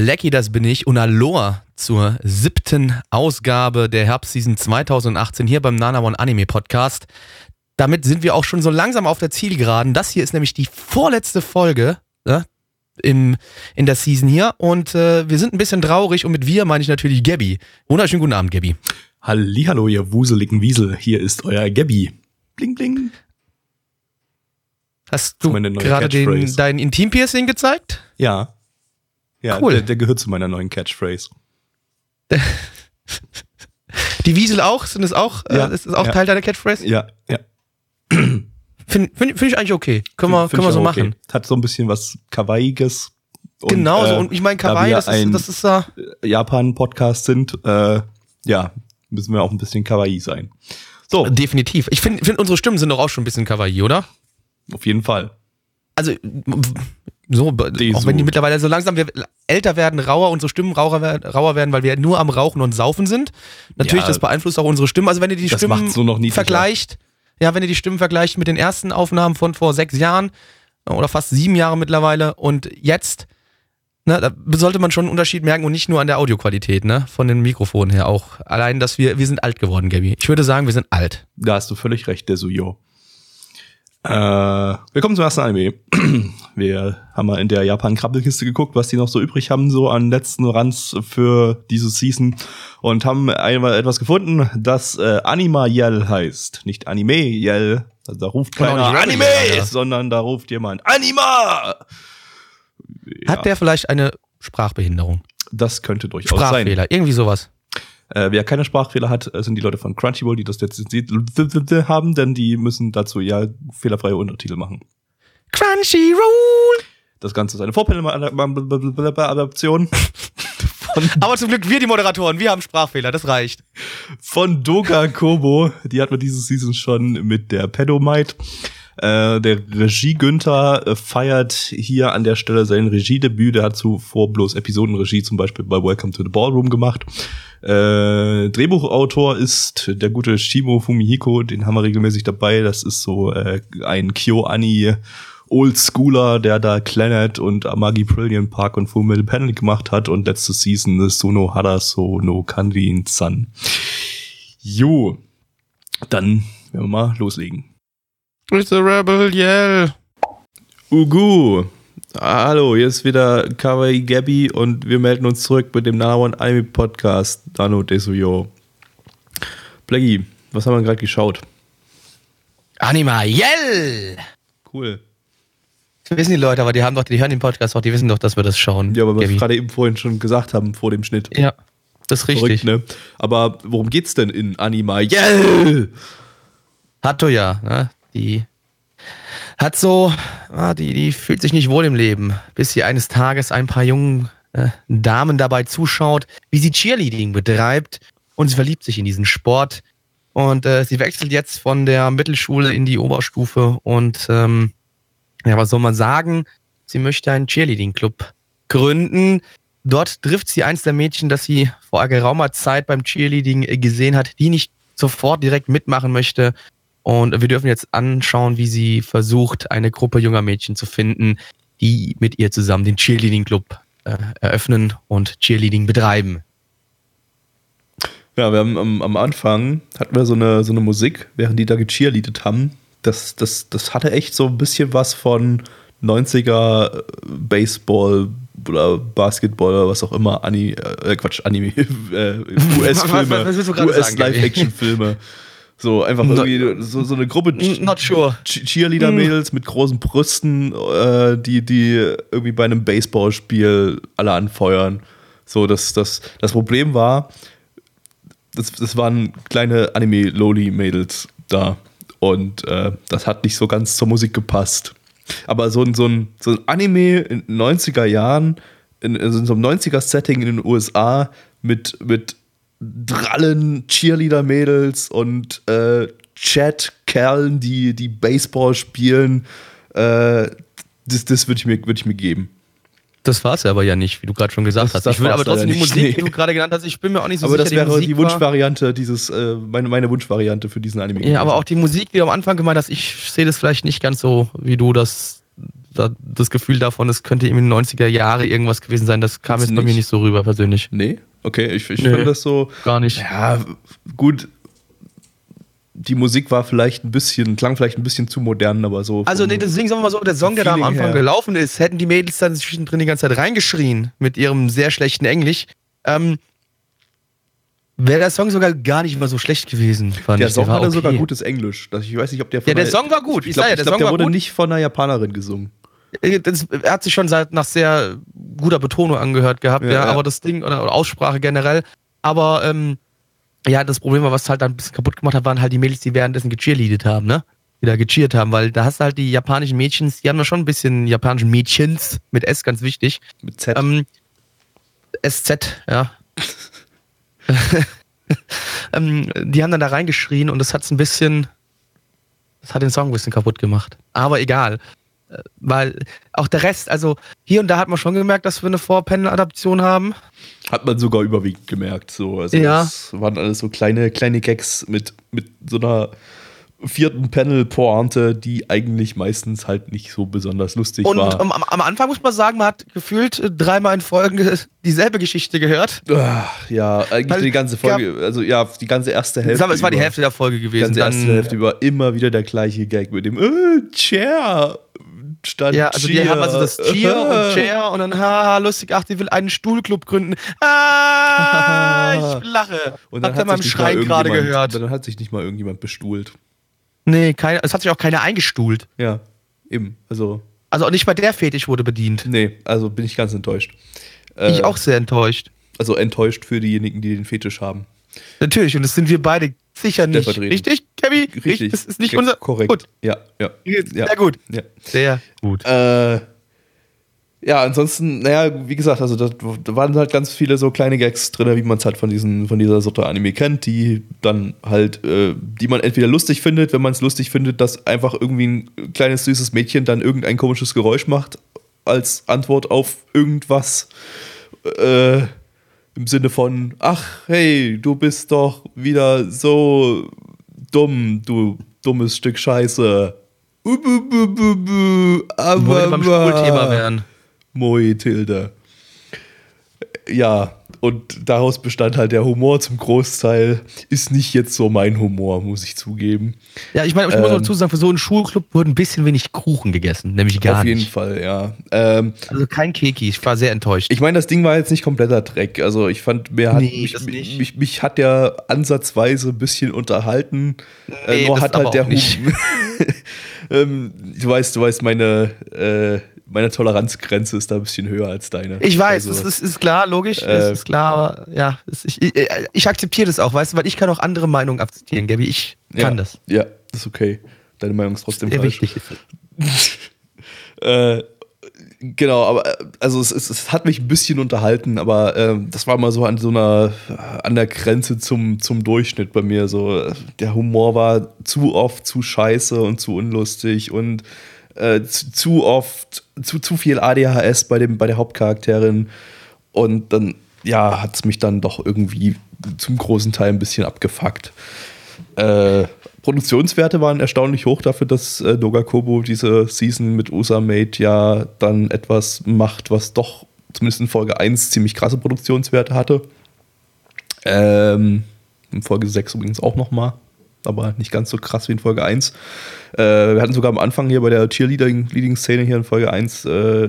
Blackie, das bin ich und Aloha zur siebten Ausgabe der Herbstseason 2018 hier beim Nana One Anime Podcast. Damit sind wir auch schon so langsam auf der Zielgeraden. Das hier ist nämlich die vorletzte Folge ne, im, in der Season hier und äh, wir sind ein bisschen traurig und mit wir meine ich natürlich Gabby. Wunderschönen guten Abend, Gabby. Hallihallo, ihr wuseligen Wiesel. Hier ist euer Gabby. Bling, bling. Hast du gerade den, Catchphrase. dein Intim-Piercing gezeigt? Ja. Ja, Cool. der, der gehört zu meiner neuen Catchphrase. Die Wiesel auch? Sind es auch, Ja, äh, ist das auch ja. Teil deiner Catchphrase? Ja, ja. Finde find, find ich eigentlich okay. Können wir, können wir so okay. machen. Hat so ein bisschen was Kawaiiges. Genau so. äh, Und ich meine, Kawaii, das ist, das ist da. Japan-Podcast sind, äh, ja, müssen wir auch ein bisschen Kawaii sein. So, Definitiv. Ich finde, find, unsere Stimmen sind doch auch schon ein bisschen Kawaii, oder? auf jeden Fall. Also, so, Die auch so. wenn die mittlerweile so langsam wir älter werden, rauer, unsere Stimmen rauer, werden- rauer werden, weil wir nur am Rauchen und Saufen sind. Natürlich, Ja. das beeinflusst auch unsere Stimmen. Also, wenn ihr die Stimmen niedlicher. vergleicht, ja, wenn ihr die Stimmen vergleicht mit den ersten Aufnahmen von vor sechs Jahren oder fast sieben Jahren mittlerweile und jetzt, ne, da sollte man schon einen Unterschied merken und nicht nur an der Audioqualität, ne, von den Mikrofonen her auch. Allein, dass wir, wir sind alt geworden, Gabi. Ich würde sagen, wir sind alt. Da hast du völlig recht, der Suyo. Äh, willkommen zum ersten Anime. Wir haben mal in der Japan-Krabbelkiste geguckt, was die noch so übrig haben, so an letzten Ranz für diese Season. Und haben einmal etwas gefunden, das äh, Anima Yell heißt. Nicht Anime Yell. Also da ruft auch keiner nicht Anime, Yell, ja. sondern da ruft jemand Anima! Ja, Hat der vielleicht eine Sprachbehinderung? das könnte durchaus sein. Sprachfehler, irgendwie sowas. Äh, wer keine Sprachfehler hat, äh, sind die Leute von Crunchyroll, die das jetzt haben, denn die müssen dazu ja fehlerfreie Untertitel machen. Crunchyroll! Das Ganze ist eine Vorpillenadaption von, Aber zum Glück wir die Moderatoren, wir haben Sprachfehler, das reicht. von Doga Kobo. Die hat man diese Season schon mit der Pedomite. Äh, der Regie Günther äh, feiert hier an der Stelle sein Regiedebüt. Der hat zuvor bloß Episodenregie zum Beispiel bei Welcome to the Ballroom gemacht. Äh, Drehbuchautor ist der gute Shimo Fumihiko, den haben wir regelmäßig dabei. Das ist so äh, ein KyoAni Oldschooler, der da Planet und Amagi Brilliant Park und Full Metal Panic gemacht hat und letzte Season ist Sono Haraso no Kanrin San. Jo, dann werden wir mal loslegen. It's a rebel yell. Ugu. Hallo, hier ist wieder Kawaii Gabby und wir melden uns zurück mit dem Nanawan Anime Podcast. Dano Desuyo. Blackie, was haben wir gerade geschaut? Anima yell! Cool. Das wissen die Leute, aber die haben doch, die hören den Podcast auch, die wissen doch, dass wir das schauen. Ja, aber was wir gerade eben vorhin schon gesagt haben vor dem Schnitt. Ja, das ist richtig. Verrückt, ne? Aber worum geht's denn in Anima? Yeah! Hatoya, ne? Die hat so, ah, die, die fühlt sich nicht wohl im Leben, bis sie eines Tages ein paar jungen äh, Damen dabei zuschaut, wie sie Cheerleading betreibt und sie verliebt sich in diesen Sport und äh, sie wechselt jetzt von der Mittelschule in die Oberstufe und ähm, ja, was soll man sagen? Sie möchte einen Cheerleading-Club gründen. Dort trifft sie eins der Mädchen, das sie vor geraumer Zeit beim Cheerleading gesehen hat, die nicht sofort direkt mitmachen möchte. Und wir dürfen jetzt anschauen, wie sie versucht, eine Gruppe junger Mädchen zu finden, die mit ihr zusammen den Cheerleading-Club äh, eröffnen und Cheerleading betreiben. Ja, wir haben am, am Anfang hatten wir so eine, so eine Musik, während die da gecheerleadet haben. Das, das, das hatte echt so ein bisschen was von 90er Baseball oder Basketball oder was auch immer, Ani, äh, Quatsch, Anime, äh, US-Filme? US-Live-Action-Filme. So, einfach irgendwie so, so eine Gruppe Not sure. Ch- Cheerleader-Mädels mit großen Brüsten, äh, die, die irgendwie bei einem Baseballspiel alle anfeuern. So, das, das, das Problem war, das, das waren kleine Anime-Loli-Mädels da. Und äh, das hat nicht so ganz zur Musik gepasst. Aber so ein, so ein, so ein Anime in den 90er Jahren, in, also in so einem 90er-Setting in den USA mit, mit drallen Cheerleader-Mädels und äh, Chat-Kerlen, die, die Baseball spielen, äh, das, das würde ich, mir, würd ich mir geben. Das war es aber ja nicht, wie du gerade schon gesagt Das- hast. das ich will war's aber trotzdem die Musik, die nee. du gerade genannt hast, ich bin mir auch nicht so aber sicher. das wäre die war- Wunschvariante, dieses, äh, meine, meine Wunschvariante für diesen Anime. Ja, aber auch die Musik, wie du am Anfang gemeint hast, ich sehe das vielleicht nicht ganz so, wie du das, da, das Gefühl davon, es könnte eben in den 90er Jahre irgendwas gewesen sein. Das kam Jetzt jetzt bei mir nicht. nicht so rüber, persönlich. Nee? Okay, ich, ich Nee. finde das so. Gar nicht. Ja, gut. Die Musik war vielleicht ein bisschen, klang vielleicht ein bisschen zu modern, aber so. Also, nee, deswegen sagen wir mal so, der Song, der da am Anfang her. gelaufen ist, hätten die Mädels dann zwischendrin die ganze Zeit reingeschrien mit ihrem sehr schlechten Englisch. Ähm, Wäre der Song sogar gar nicht mal so schlecht gewesen, fand Der ich. Song war hatte okay. sogar gutes Englisch. Das- Ich weiß nicht, ob der von Ja, der einer- Song war gut. Ich Ich glaube, sag ja, der, der glaub, Song der war wurde gut. nicht von einer Japanerin gesungen. Äh, Das, er hat sich schon seit, nach sehr guter Betonung angehört gehabt, Ja, ja, ja. aber das Ding, oder, oder Aussprache generell. Aber ähm, ja, das Problem war, was halt dann ein bisschen kaputt gemacht hat, waren halt die Mädels, die währenddessen gecheerleadet haben, ne? Die da gecheert haben, weil da hast du halt die japanischen Mädchens, die haben ja schon ein bisschen japanischen Mädchens, mit S ganz wichtig. Mit Z. Ähm, SZ, ja. ähm, die haben dann da reingeschrien und das hat's ein bisschen, das hat den Song ein bisschen kaputt gemacht. Aber egal. Weil auch der Rest, also hier und da hat man schon gemerkt, dass wir eine Four-Panel-Adaption haben. Hat man sogar überwiegend gemerkt. So. Also Ja. Das waren alles so kleine, kleine Gags mit, mit so einer vierten Panel-Pointe, die eigentlich meistens halt nicht so besonders lustig Und war. am, am Anfang muss man sagen, man hat gefühlt äh, dreimal in Folge dieselbe Geschichte gehört. Ah, ja, eigentlich Weil die ganze Folge, also ja, die ganze erste Hälfte. Es war die Hälfte der Folge Die gewesen. ganze erste Hälfte über immer wieder der gleiche Gag mit dem äh, Chair statt ja, also die Cheer. haben also das Cheer und Chair und dann, haha, lustig, ach, die will einen Stuhlclub gründen. Ah, ich lache. Und dann Habt ihr hat meinem Schreien gerade gehört? Dann hat sich nicht mal irgendjemand bestuhlt. Nee, keine, es hat sich auch keiner eingestuhlt. Ja, eben. Also, Also auch nicht mal der Fetisch wurde bedient. nee, also bin ich ganz enttäuscht. Ich Äh, auch sehr enttäuscht. Also enttäuscht für diejenigen, die den Fetisch haben. Natürlich, und das sind wir beide sicher nicht. Stellvertretend. Richtig, Kevin? Richtig. Das ist nicht unser. Korrekt. Gut. Ja, ja. ja. Sehr gut. Ja. Sehr gut. Äh, ja, ansonsten, naja, wie gesagt, also da, da waren halt ganz viele so kleine Gags drin, wie man es halt von, diesen, von dieser Sorte Anime kennt, die dann halt, äh, die man entweder lustig findet, wenn man es lustig findet, dass einfach irgendwie ein kleines süßes Mädchen dann irgendein komisches Geräusch macht, als Antwort auf irgendwas. Äh, Im Sinne von, ach, hey, du bist doch wieder so dumm, du dummes Stück Scheiße. Aber beim Schulthema werden. Moi, Tilde. Ja, und daraus bestand halt der Humor zum Großteil. Ist nicht jetzt so mein Humor, muss ich zugeben. Ja, ich meine, ich muss Ähm, dazu sagen, für so einen Schulclub wurde ein bisschen wenig Kuchen gegessen. Nämlich gar Auf jeden nicht. Fall, ja. Ähm, Also kein Keki. Ich war sehr enttäuscht. ich meine, das Ding war jetzt nicht kompletter Dreck. Also ich fand, mir hat, Nee, mich, mich, nicht. mich, mich hat der ansatzweise ein bisschen unterhalten. äh, Nee, nur hat halt der auch nicht. Hum- ähm, Du weißt, du weißt, meine, äh, meine Toleranzgrenze ist da ein bisschen höher als deine. Ich weiß, Also, das ist, ist klar, logisch, Äh, das ist klar, aber ja, es- ich, ich, ich akzeptiere das auch, weißt du, weil ich kann auch andere Meinungen akzeptieren, Gabi, ich kann ja, das. Ja, ist okay. Deine Meinung ist trotzdem Sehr falsch. wichtig. Äh, genau, aber äh, also es, es, es hat mich ein bisschen unterhalten, aber ähm, das war mal so an so einer an der Grenze zum, zum Durchschnitt bei mir. So äh, der Humor war zu oft zu scheiße und zu unlustig und äh, zu, oft zu, zu viel ADHS bei dem bei der Hauptcharakterin und dann ja hat es mich dann doch irgendwie zum großen Teil ein bisschen abgefuckt. Äh, Produktionswerte waren erstaunlich hoch dafür, dass äh, Doga Kobo diese Season mit Usamate ja dann etwas macht, was doch zumindest in Folge 1 ziemlich krasse Produktionswerte hatte. Ähm, in Folge 6 übrigens auch nochmal, aber nicht ganz so krass wie in Folge 1. Äh, wir hatten sogar am Anfang hier bei der Cheerleading-Szene hier in Folge 1 äh,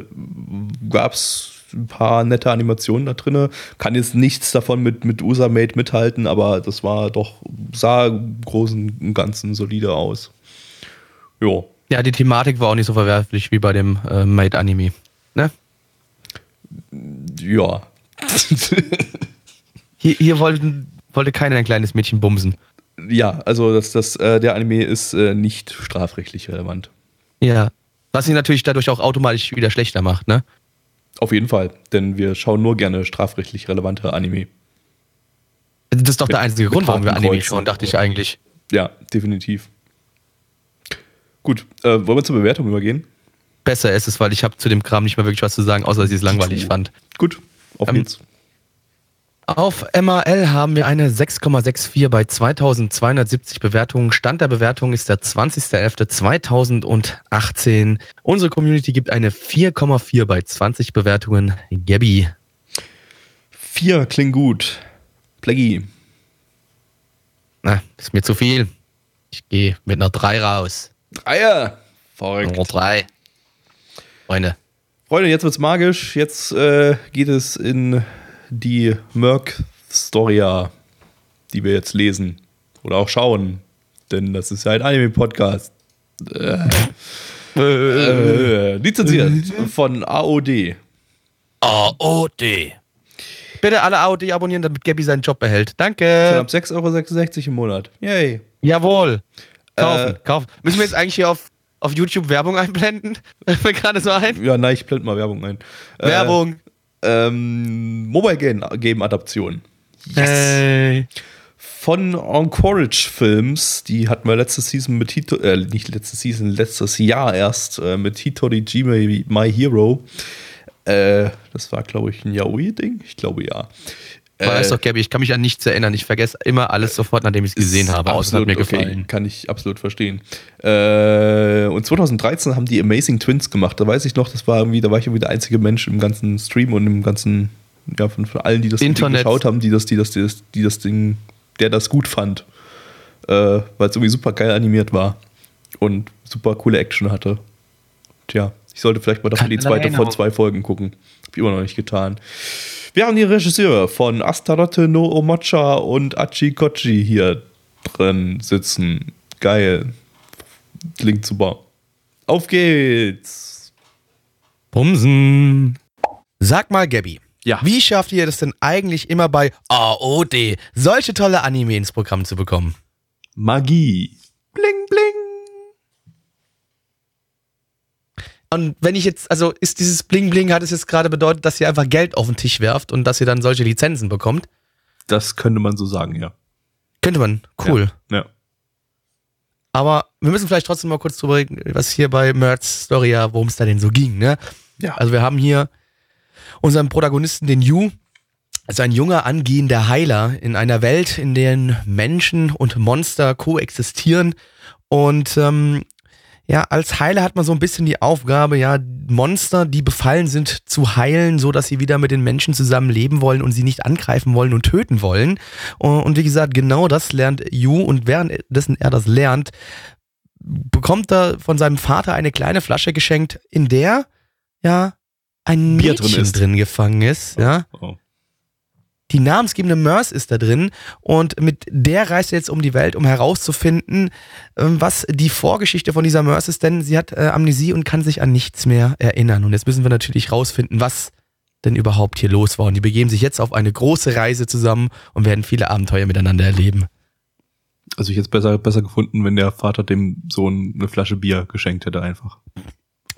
gab es ein paar nette Animationen da drin. Kann jetzt nichts davon mit, mit Usamate mithalten, aber das war doch, sah im Großen und Ganzen solide aus. Jo. Ja, die Thematik war auch nicht so verwerflich wie bei dem äh, Made-Anime. Ne? Ja. Hier, hier wollten, wollte keiner ein kleines Mädchen bumsen. Ja, also das, das, äh, der Anime ist äh, nicht strafrechtlich relevant. Ja. Was ihn natürlich dadurch auch automatisch wieder schlechter macht, ne? Auf jeden Fall, denn wir schauen nur gerne strafrechtlich relevante Anime. Das ist doch der Mit- einzige mit Grund, warum wir Anime schauen, dachte ich eigentlich. Ja, definitiv. Gut, äh, wollen wir zur Bewertung übergehen? Besser ist es, weil ich habe zu dem Kram nicht mehr wirklich was zu sagen, außer dass ich es langweilig fand. Gut, auf Ähm, geht's. Auf MAL haben wir eine 6,64 bei 2270 Bewertungen. Stand der Bewertung ist der 20.11.2018. Unsere Community gibt eine 4,4 bei 20 Bewertungen. Gabby. Vier klingt gut. Plaggy. Na, ist mir zu viel. Ich gehe mit einer 3 raus. Dreier. Verrückt. Nummer 3. Freunde. Freunde, jetzt wird's magisch. Jetzt äh, geht es in die Merc-Storia, die wir jetzt lesen. Oder auch schauen. Denn das ist ja ein Anime-Podcast. Äh, lizenziert von AOD. AOD. Bitte alle AOD abonnieren, damit Gabby seinen Job behält. Danke. ab 6,66 Euro im Monat. Yay. Jawohl. Kaufen, Äh, kaufen. Müssen wir jetzt eigentlich hier auf, auf YouTube Werbung einblenden? Fällt mir gerade so ein. Ja, nein, ich blende mal Werbung ein. Äh, Werbung. Ähm, Mobile Game, Adaption. Hey. Von Encourage Films, die hatten wir letzte Season mit Hito, äh, nicht letzte Season, letztes Jahr erst äh, mit Hitori Jime My Hero. Äh, das war, glaube ich, ein Yaoi-Ding? Ich glaube ja. Weißt doch, Gabby, ich kann mich an nichts erinnern. Ich vergesse immer alles sofort, nachdem ich es gesehen habe. Außer es hat absolut mir okay. gefallen. Kann ich absolut verstehen. Äh, und 2013 haben die Amazing Twins gemacht. Da weiß ich noch, das war irgendwie, da war ich irgendwie der einzige Mensch im ganzen Stream und im ganzen, ja, von, von allen, die das Ding Internet. geschaut haben, die das, die das, die das, die das Ding, der das gut fand. Äh, Weil es irgendwie super geil animiert war und super coole Action hatte. Tja, ich sollte vielleicht mal davon die zweite von zwei Folgen gucken. Hab ich immer noch nicht getan. Wir haben die Regisseure von Astarotte no Omocha und Achikochi hier drin sitzen. Geil. Klingt super. Auf geht's. Bumsen. Sag mal, Gabby. Ja. Wie schafft ihr das denn eigentlich immer bei AOD, solche tolle Anime ins Programm zu bekommen? Magie. Bling, bling. Und wenn ich jetzt, also ist dieses Bling Bling, hat es jetzt gerade bedeutet, dass ihr einfach Geld auf den Tisch werft und dass ihr dann solche Lizenzen bekommt? Das könnte man so sagen, ja. Könnte man. Cool. Ja. Aber wir müssen vielleicht trotzdem mal kurz drüber reden, was hier bei Merz Story ja, worum es da denn so ging, ne? Ja. Also wir haben hier unseren Protagonisten, den Yu, also ein junger angehender Heiler in einer Welt, in der Menschen und Monster koexistieren. Und ähm, ja, als Heiler hat man so ein bisschen die Aufgabe, ja, Monster, die befallen sind, zu heilen, so dass sie wieder mit den Menschen zusammen leben wollen und sie nicht angreifen wollen und töten wollen. Und wie gesagt, genau das lernt Yu und währenddessen er das lernt, bekommt er von seinem Vater eine kleine Flasche geschenkt, in der ja ein Bier Mädchen drin drin, gefangen ist. Ja. Oh. Die namensgebende Merce ist da drin und mit der reist er jetzt um die Welt, um herauszufinden, ähm, was die Vorgeschichte von dieser Merce ist, denn sie hat äh, Amnesie und kann sich an nichts mehr erinnern. Und jetzt müssen wir natürlich rausfinden, was denn überhaupt hier los war. Und die begeben sich jetzt auf eine große Reise zusammen und werden viele Abenteuer miteinander erleben. Also ich hätte es besser, besser gefunden, wenn der Vater dem Sohn eine Flasche Bier geschenkt hätte einfach.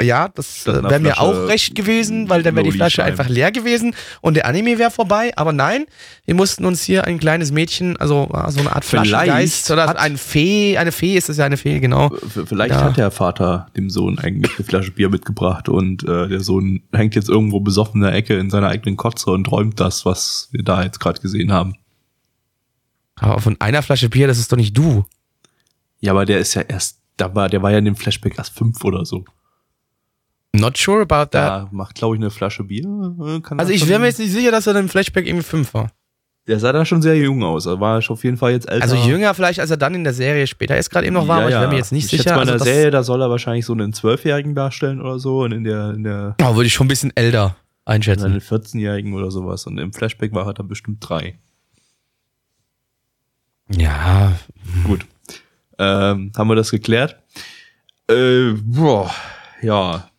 Ja, das äh, wäre mir auch recht gewesen, weil dann wäre die Flasche einfach leer gewesen und der Anime wäre vorbei. Aber nein, wir mussten uns hier ein kleines Mädchen, also äh, so eine Art Vielleicht Flaschengeist oder hat- ein Fee, eine Fee ist es ja eine Fee, genau. V- Vielleicht Ja. hat der Vater dem Sohn eigentlich eine Flasche Bier mitgebracht und äh, der Sohn hängt jetzt irgendwo besoffen in der Ecke in seiner eigenen Kotze und träumt das, was wir da jetzt gerade gesehen haben. Aber von einer Flasche Bier, das ist doch nicht du. Ja, aber der ist ja erst, da war, der war ja in dem Flashback erst fünf oder so. Not sure about that. Da macht, glaube ich, eine Flasche Bier. äh, Also ich wäre mir jetzt nicht sicher, dass er im Flashback irgendwie fünf war. Der sah da schon sehr jung aus. Er war auf jeden Fall jetzt älter. Also jünger vielleicht, als er dann in der Serie später ist gerade eben noch war, aber ich wäre mir jetzt nicht ich sicher. Mal in der Also Serie, da soll er wahrscheinlich so einen Zwölfjährigen darstellen oder so und in der, in der Oh, würde ich schon ein bisschen älter einschätzen. einen 14-Jährigen oder sowas. Und im Flashback war er dann bestimmt drei. Ja, Gut. Ähm, haben wir das geklärt? Äh, boah, ja.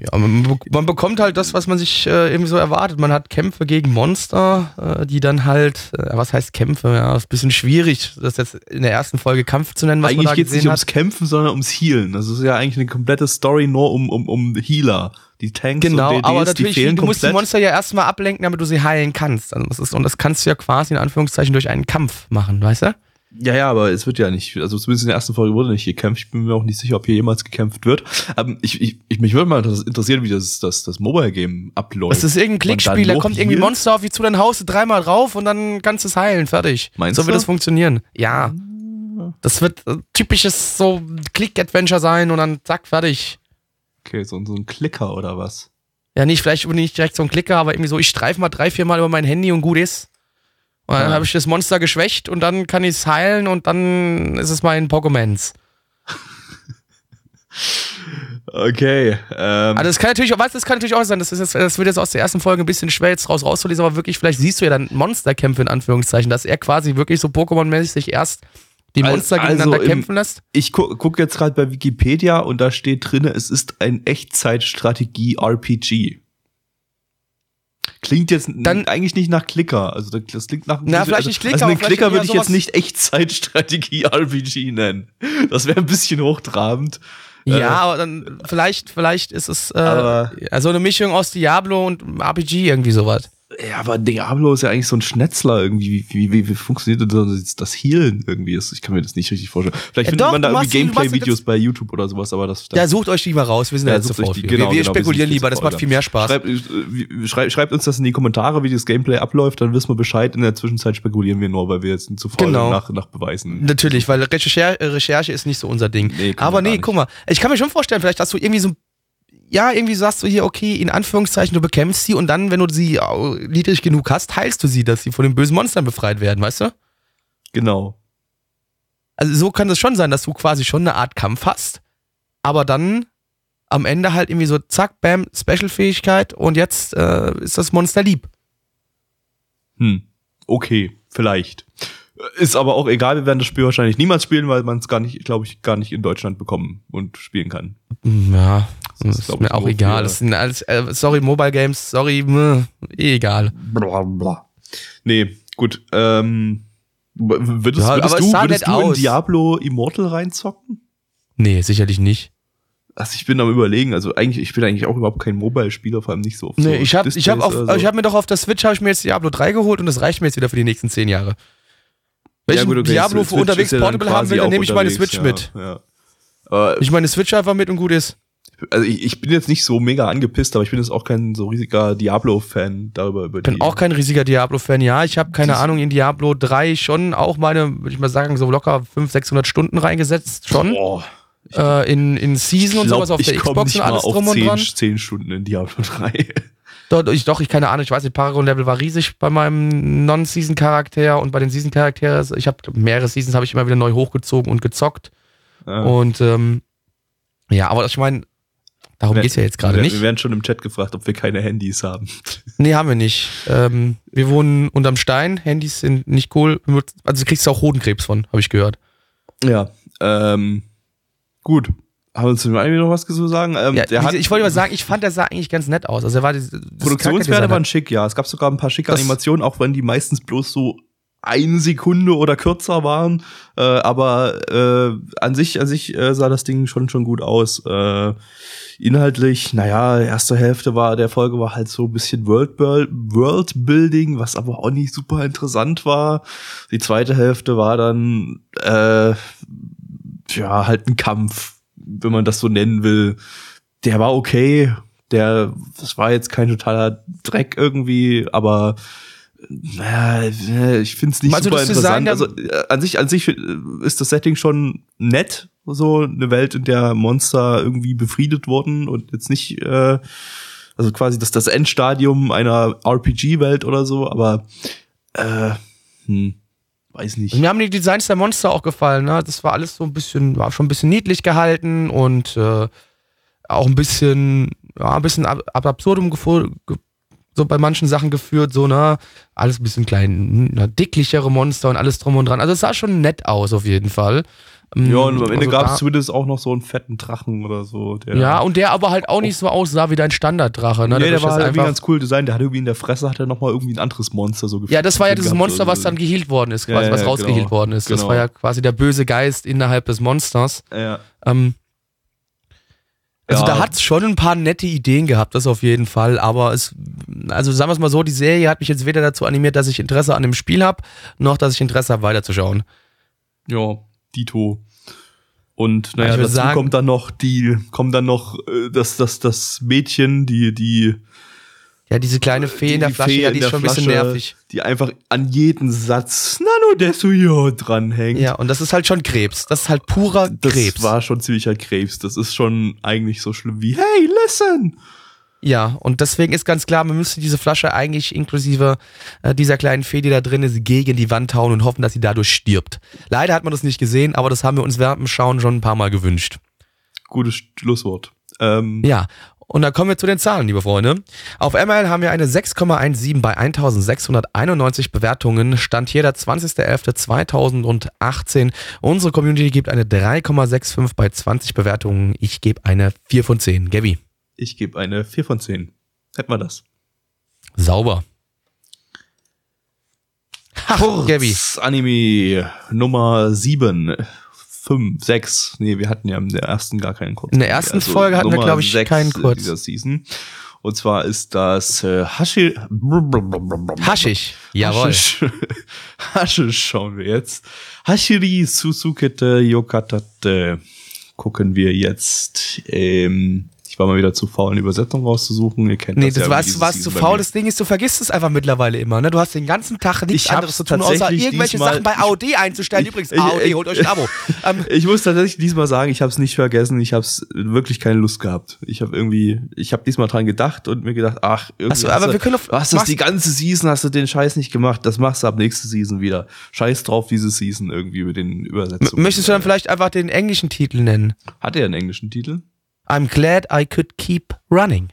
Ja, man, man, bekommt halt das, was man sich äh, irgendwie so erwartet. Man hat Kämpfe gegen Monster, äh, die dann halt, äh, was heißt Kämpfe? Ja, ist ein bisschen schwierig, das jetzt in der ersten Folge Kampf zu nennen, was eigentlich man da geht es nicht hat. ums Kämpfen, sondern ums Healen. Das ist ja eigentlich eine komplette Story nur um, um, um Healer. Die Tanks genau, und DDs, aber natürlich, die fehlen du musst komplett. die Monster ja erstmal ablenken, damit du sie heilen kannst. Also das ist, und das kannst du ja quasi in Anführungszeichen durch einen Kampf machen, weißt du? Ja, ja, aber es wird ja nicht, also zumindest in der ersten Folge wurde nicht gekämpft. Ich bin mir auch nicht sicher, ob hier jemals gekämpft wird. Aber ähm, ich, ich, ich mich würde mal interessieren, wie das, das, das Mobile-Game abläuft. Das ist irgendein Klickspiel, da kommt irgendwie Monster auf wie zu dein Haus, dreimal drauf und dann kannst du es heilen, fertig. Meinst so du? So wird das funktionieren. Ja. Das wird äh, typisches so Click-Adventure sein und dann zack, fertig. Okay, so, so ein Klicker oder was? Ja, nicht, vielleicht nicht direkt so ein Klicker, aber irgendwie so, ich streife mal drei, vier Mal über mein Handy und gut ist. Und dann ja. habe ich das Monster geschwächt und dann kann ich es heilen und dann ist es mein Pokémons. Okay. Ähm. Also das kann natürlich auch, das kann natürlich auch sein, das, ist jetzt, das wird jetzt aus der ersten Folge ein bisschen schwer jetzt raus rauszulesen, aber wirklich, vielleicht siehst du ja dann Monsterkämpfe in Anführungszeichen, dass er quasi wirklich so Pokémon-mäßig erst die Monster also, gegeneinander also kämpfen lässt? Ich gu gucke jetzt gerade bei Wikipedia und da steht drin, es ist ein Echtzeitstrategie-RPG. Klingt jetzt dann, eigentlich nicht nach Klicker. Also das klingt nach Na, vielleicht also, nicht Klicker. Also einen Klicker würde ich jetzt nicht Echtzeitstrategie-RPG nennen. Das wäre ein bisschen hochtrabend. Ja, äh, aber dann vielleicht, vielleicht ist es äh, also eine Mischung aus Diablo und RPG irgendwie sowas. Ja, aber Diablo ist ja eigentlich so ein Schnetzler irgendwie. Wie, wie, wie funktioniert das, das Healen irgendwie? Ich kann mir das nicht richtig vorstellen. Vielleicht ja, findet doch, man da irgendwie Gameplay-Videos bei YouTube oder sowas, aber das. Ja, sucht euch lieber raus. Wir sind ja, jetzt sofort. Die, genau, wir, wir genau, spekulieren wir lieber, das macht viel mehr Spaß. Schreibt, äh, schreibt, schreibt, uns das in die Kommentare, wie das Gameplay abläuft, dann wissen wir Bescheid. In der Zwischenzeit spekulieren wir nur, weil wir jetzt zu faul genau. nach, nach Beweisen. Natürlich, weil Recherche, Recherche ist nicht so unser Ding. Nee, aber nee, guck mal. Ich kann mir schon vorstellen, vielleicht hast du irgendwie so ein ja, irgendwie sagst du hier, okay, in Anführungszeichen, du bekämpfst sie und dann, wenn du sie niedrig genug hast, heilst du sie, dass sie von den bösen Monstern befreit werden, weißt du? Genau. Also so kann es schon sein, dass du quasi schon eine Art Kampf hast, aber dann am Ende halt irgendwie so zack, bam, Special-Fähigkeit und jetzt äh, ist das Monster lieb. Hm, okay, vielleicht. Ist aber auch egal, wir werden das Spiel wahrscheinlich niemals spielen, weil man es gar nicht, glaube ich, gar nicht in Deutschland bekommen und spielen kann. Ja, das ist, ist mir auch egal. Das sind alles, äh, sorry, Mobile Games, sorry, mh, eh egal. Bla, bla. Nee, gut. Ähm, würdest, ja, würdest du, würdest du in Diablo Immortal reinzocken? Nee, sicherlich nicht. Also ich bin am überlegen, also eigentlich, ich bin eigentlich auch überhaupt kein Mobile-Spieler, vor allem nicht so oft. Nee, so ich habe ich hab auf, so. ich hab mir doch auf der Switch habe ich mir jetzt Diablo 3 geholt und das reicht mir jetzt wieder für die nächsten zehn Jahre. Wenn ja, ich gut, okay, Diablo für unterwegs Portable haben will, dann nehme ich meine Switch ja, mit. Ja. ich meine Switch einfach mit und gut ist also ich, ich bin jetzt nicht so mega angepisst, aber ich bin jetzt auch kein so riesiger Diablo-Fan darüber. Über ich bin auch kein riesiger Diablo-Fan, ja. Ich habe keine Ahnung, in Diablo 3 schon auch meine, würde ich mal sagen, so locker 500, 600 Stunden reingesetzt, schon. Boah. Äh, in, in Season und sowas auf der Xbox und alles drum 10, und dran. 10 Stunden in Diablo 3. Doch, ich, doch, ich keine Ahnung, ich weiß nicht, Paragon-Level war riesig bei meinem Non-Season-Charakter und bei den Season-Charakteren, ich habe mehrere Seasons habe ich immer wieder neu hochgezogen und gezockt. Ah. Und ähm, ja, aber ich meine, Darum geht es ja jetzt gerade nicht. Wir werden schon im Chat gefragt, ob wir keine Handys haben. Nee, haben wir nicht. Ähm, wir wohnen unterm Stein, Handys sind nicht cool. Also du kriegst auch Hodenkrebs von, habe ich gehört. Ja, ähm, gut. Haben wir uns zu dem noch was zu sagen? Ähm, ja, hat, ich wollte mal sagen, ich fand, der sah eigentlich ganz nett aus. Also er war Produktionswerte waren schick, ja. Es gab sogar ein paar schicke das Animationen, auch wenn die meistens bloß so eine Sekunde oder kürzer waren. Äh, aber äh, an sich, an sich äh, sah das Ding schon schon gut aus. Äh, inhaltlich, naja, erste Hälfte war der Folge war halt so ein bisschen Worldbuilding, was aber auch nicht super interessant war. Die zweite Hälfte war dann äh, ja halt ein Kampf, wenn man das so nennen will. Der war okay, der, das war jetzt kein totaler Dreck irgendwie, aber ich finde es nicht also, super interessant. Sagen, also äh, an sich, an sich ist das Setting schon nett, so eine Welt, in der Monster irgendwie befriedet wurden und jetzt nicht, äh, also quasi das, das Endstadium einer RPG-Welt oder so, aber äh, hm, weiß nicht. Mir haben die Designs der Monster auch gefallen, ne? Das war alles so ein bisschen, war schon ein bisschen niedlich gehalten und äh, auch ein bisschen, ja, ein bisschen ab, ab absurdum so bei manchen Sachen geführt, so, ne, alles ein bisschen klein, ne, dicklichere Monster und alles drum und dran. Also es sah schon nett aus, auf jeden Fall. Ähm, Ja, und am Ende also gab es zumindest auch noch so einen fetten Drachen oder so. Der, Ja, und der aber halt auch nicht so aussah wie dein Standarddrache. Ne? nee, der Dadurch, war halt irgendwie ganz cool design. Der hat irgendwie in der Fresse hat er noch mal irgendwie ein anderes Monster so Ja, das war ja dieses Monster, was dann geheilt worden ist, quasi, ja, was ja, rausgeheilt genau. worden ist. Das Genau. war ja quasi der böse Geist innerhalb des Monsters. Ja. Ähm, also Ja. da hat's schon ein paar nette Ideen gehabt, das auf jeden Fall. Aber es, also sagen wir es mal so, die Serie hat mich jetzt weder dazu animiert, dass ich Interesse an dem Spiel habe, noch dass ich Interesse habe, weiterzuschauen. Ja, Dito. Und naja, würd dazu sagen- kommt dann noch die, kommt dann noch äh, das, das, das Mädchen, die, die, Ja, diese kleine Fee die, in der die Flasche, Fee ja, die ist schon ein bisschen nervig. Die einfach an jeden Satz Nano Desuyo dranhängt. Ja, und das ist halt schon Krebs. Das ist halt purer das Krebs. war schon ziemlicher Krebs. Das ist schon eigentlich so schlimm wie, hey, listen! Ja, und deswegen ist ganz klar, man müsste diese Flasche eigentlich inklusive äh, dieser kleinen Fee, die da drin ist, gegen die Wand hauen und hoffen, dass sie dadurch stirbt. Leider hat man das nicht gesehen, aber das haben wir uns während dem Schauen schon ein paar Mal gewünscht. Gutes Schlusswort. Ähm, Ja, und dann kommen wir zu den Zahlen, liebe Freunde. Auf ML haben wir eine 6,17 bei 1691 Bewertungen. Stand hier der 20.11.2018. Unsere Community gibt eine 3,65 bei 20 Bewertungen. Ich gebe eine 4 von 10. Gabby, Ich gebe eine 4 von 10. Hätten wir das. sauber. Ha. Kurz Anime Nummer 7. 5, 6. Nee, wir hatten ja in der ersten gar keinen Kurz. In der ersten Folge hatten wir, Nummer glaub ich, sechs keinen Kurz. Dieser Season. Und zwar ist das äh, Hashi. Haschig. Jawohl. Haschisch. Haschisch schauen wir jetzt. Hashiri Susukete Yokatate gucken wir jetzt. Ähm, ich war mal wieder zu faul, eine Übersetzung rauszusuchen. Ihr kennt Nee, das das ja. warst, du warst zu faul. Das Ding ist, du vergisst es einfach mittlerweile immer. Ne? Du hast den ganzen Tag nichts Ich anderes zu tun, außer irgendwelche Sachen bei AOD einzustellen. Übrigens, ich- AOD, ich- holt euch ein Abo. ähm, Ich muss tatsächlich diesmal sagen, ich habe es nicht vergessen. Ich habe wirklich keine Lust gehabt. Ich habe irgendwie, ich habe diesmal dran gedacht und mir gedacht, ach, irgendwie hast aber du, wir können du hast machst- die ganze Season, hast du den Scheiß nicht gemacht. Das machst du ab nächste Season wieder. Scheiß drauf, diese Season irgendwie mit den Übersetzungen. möchtest du dann vielleicht einfach den englischen Titel nennen? Hat er einen englischen Titel? I'm glad I could keep running.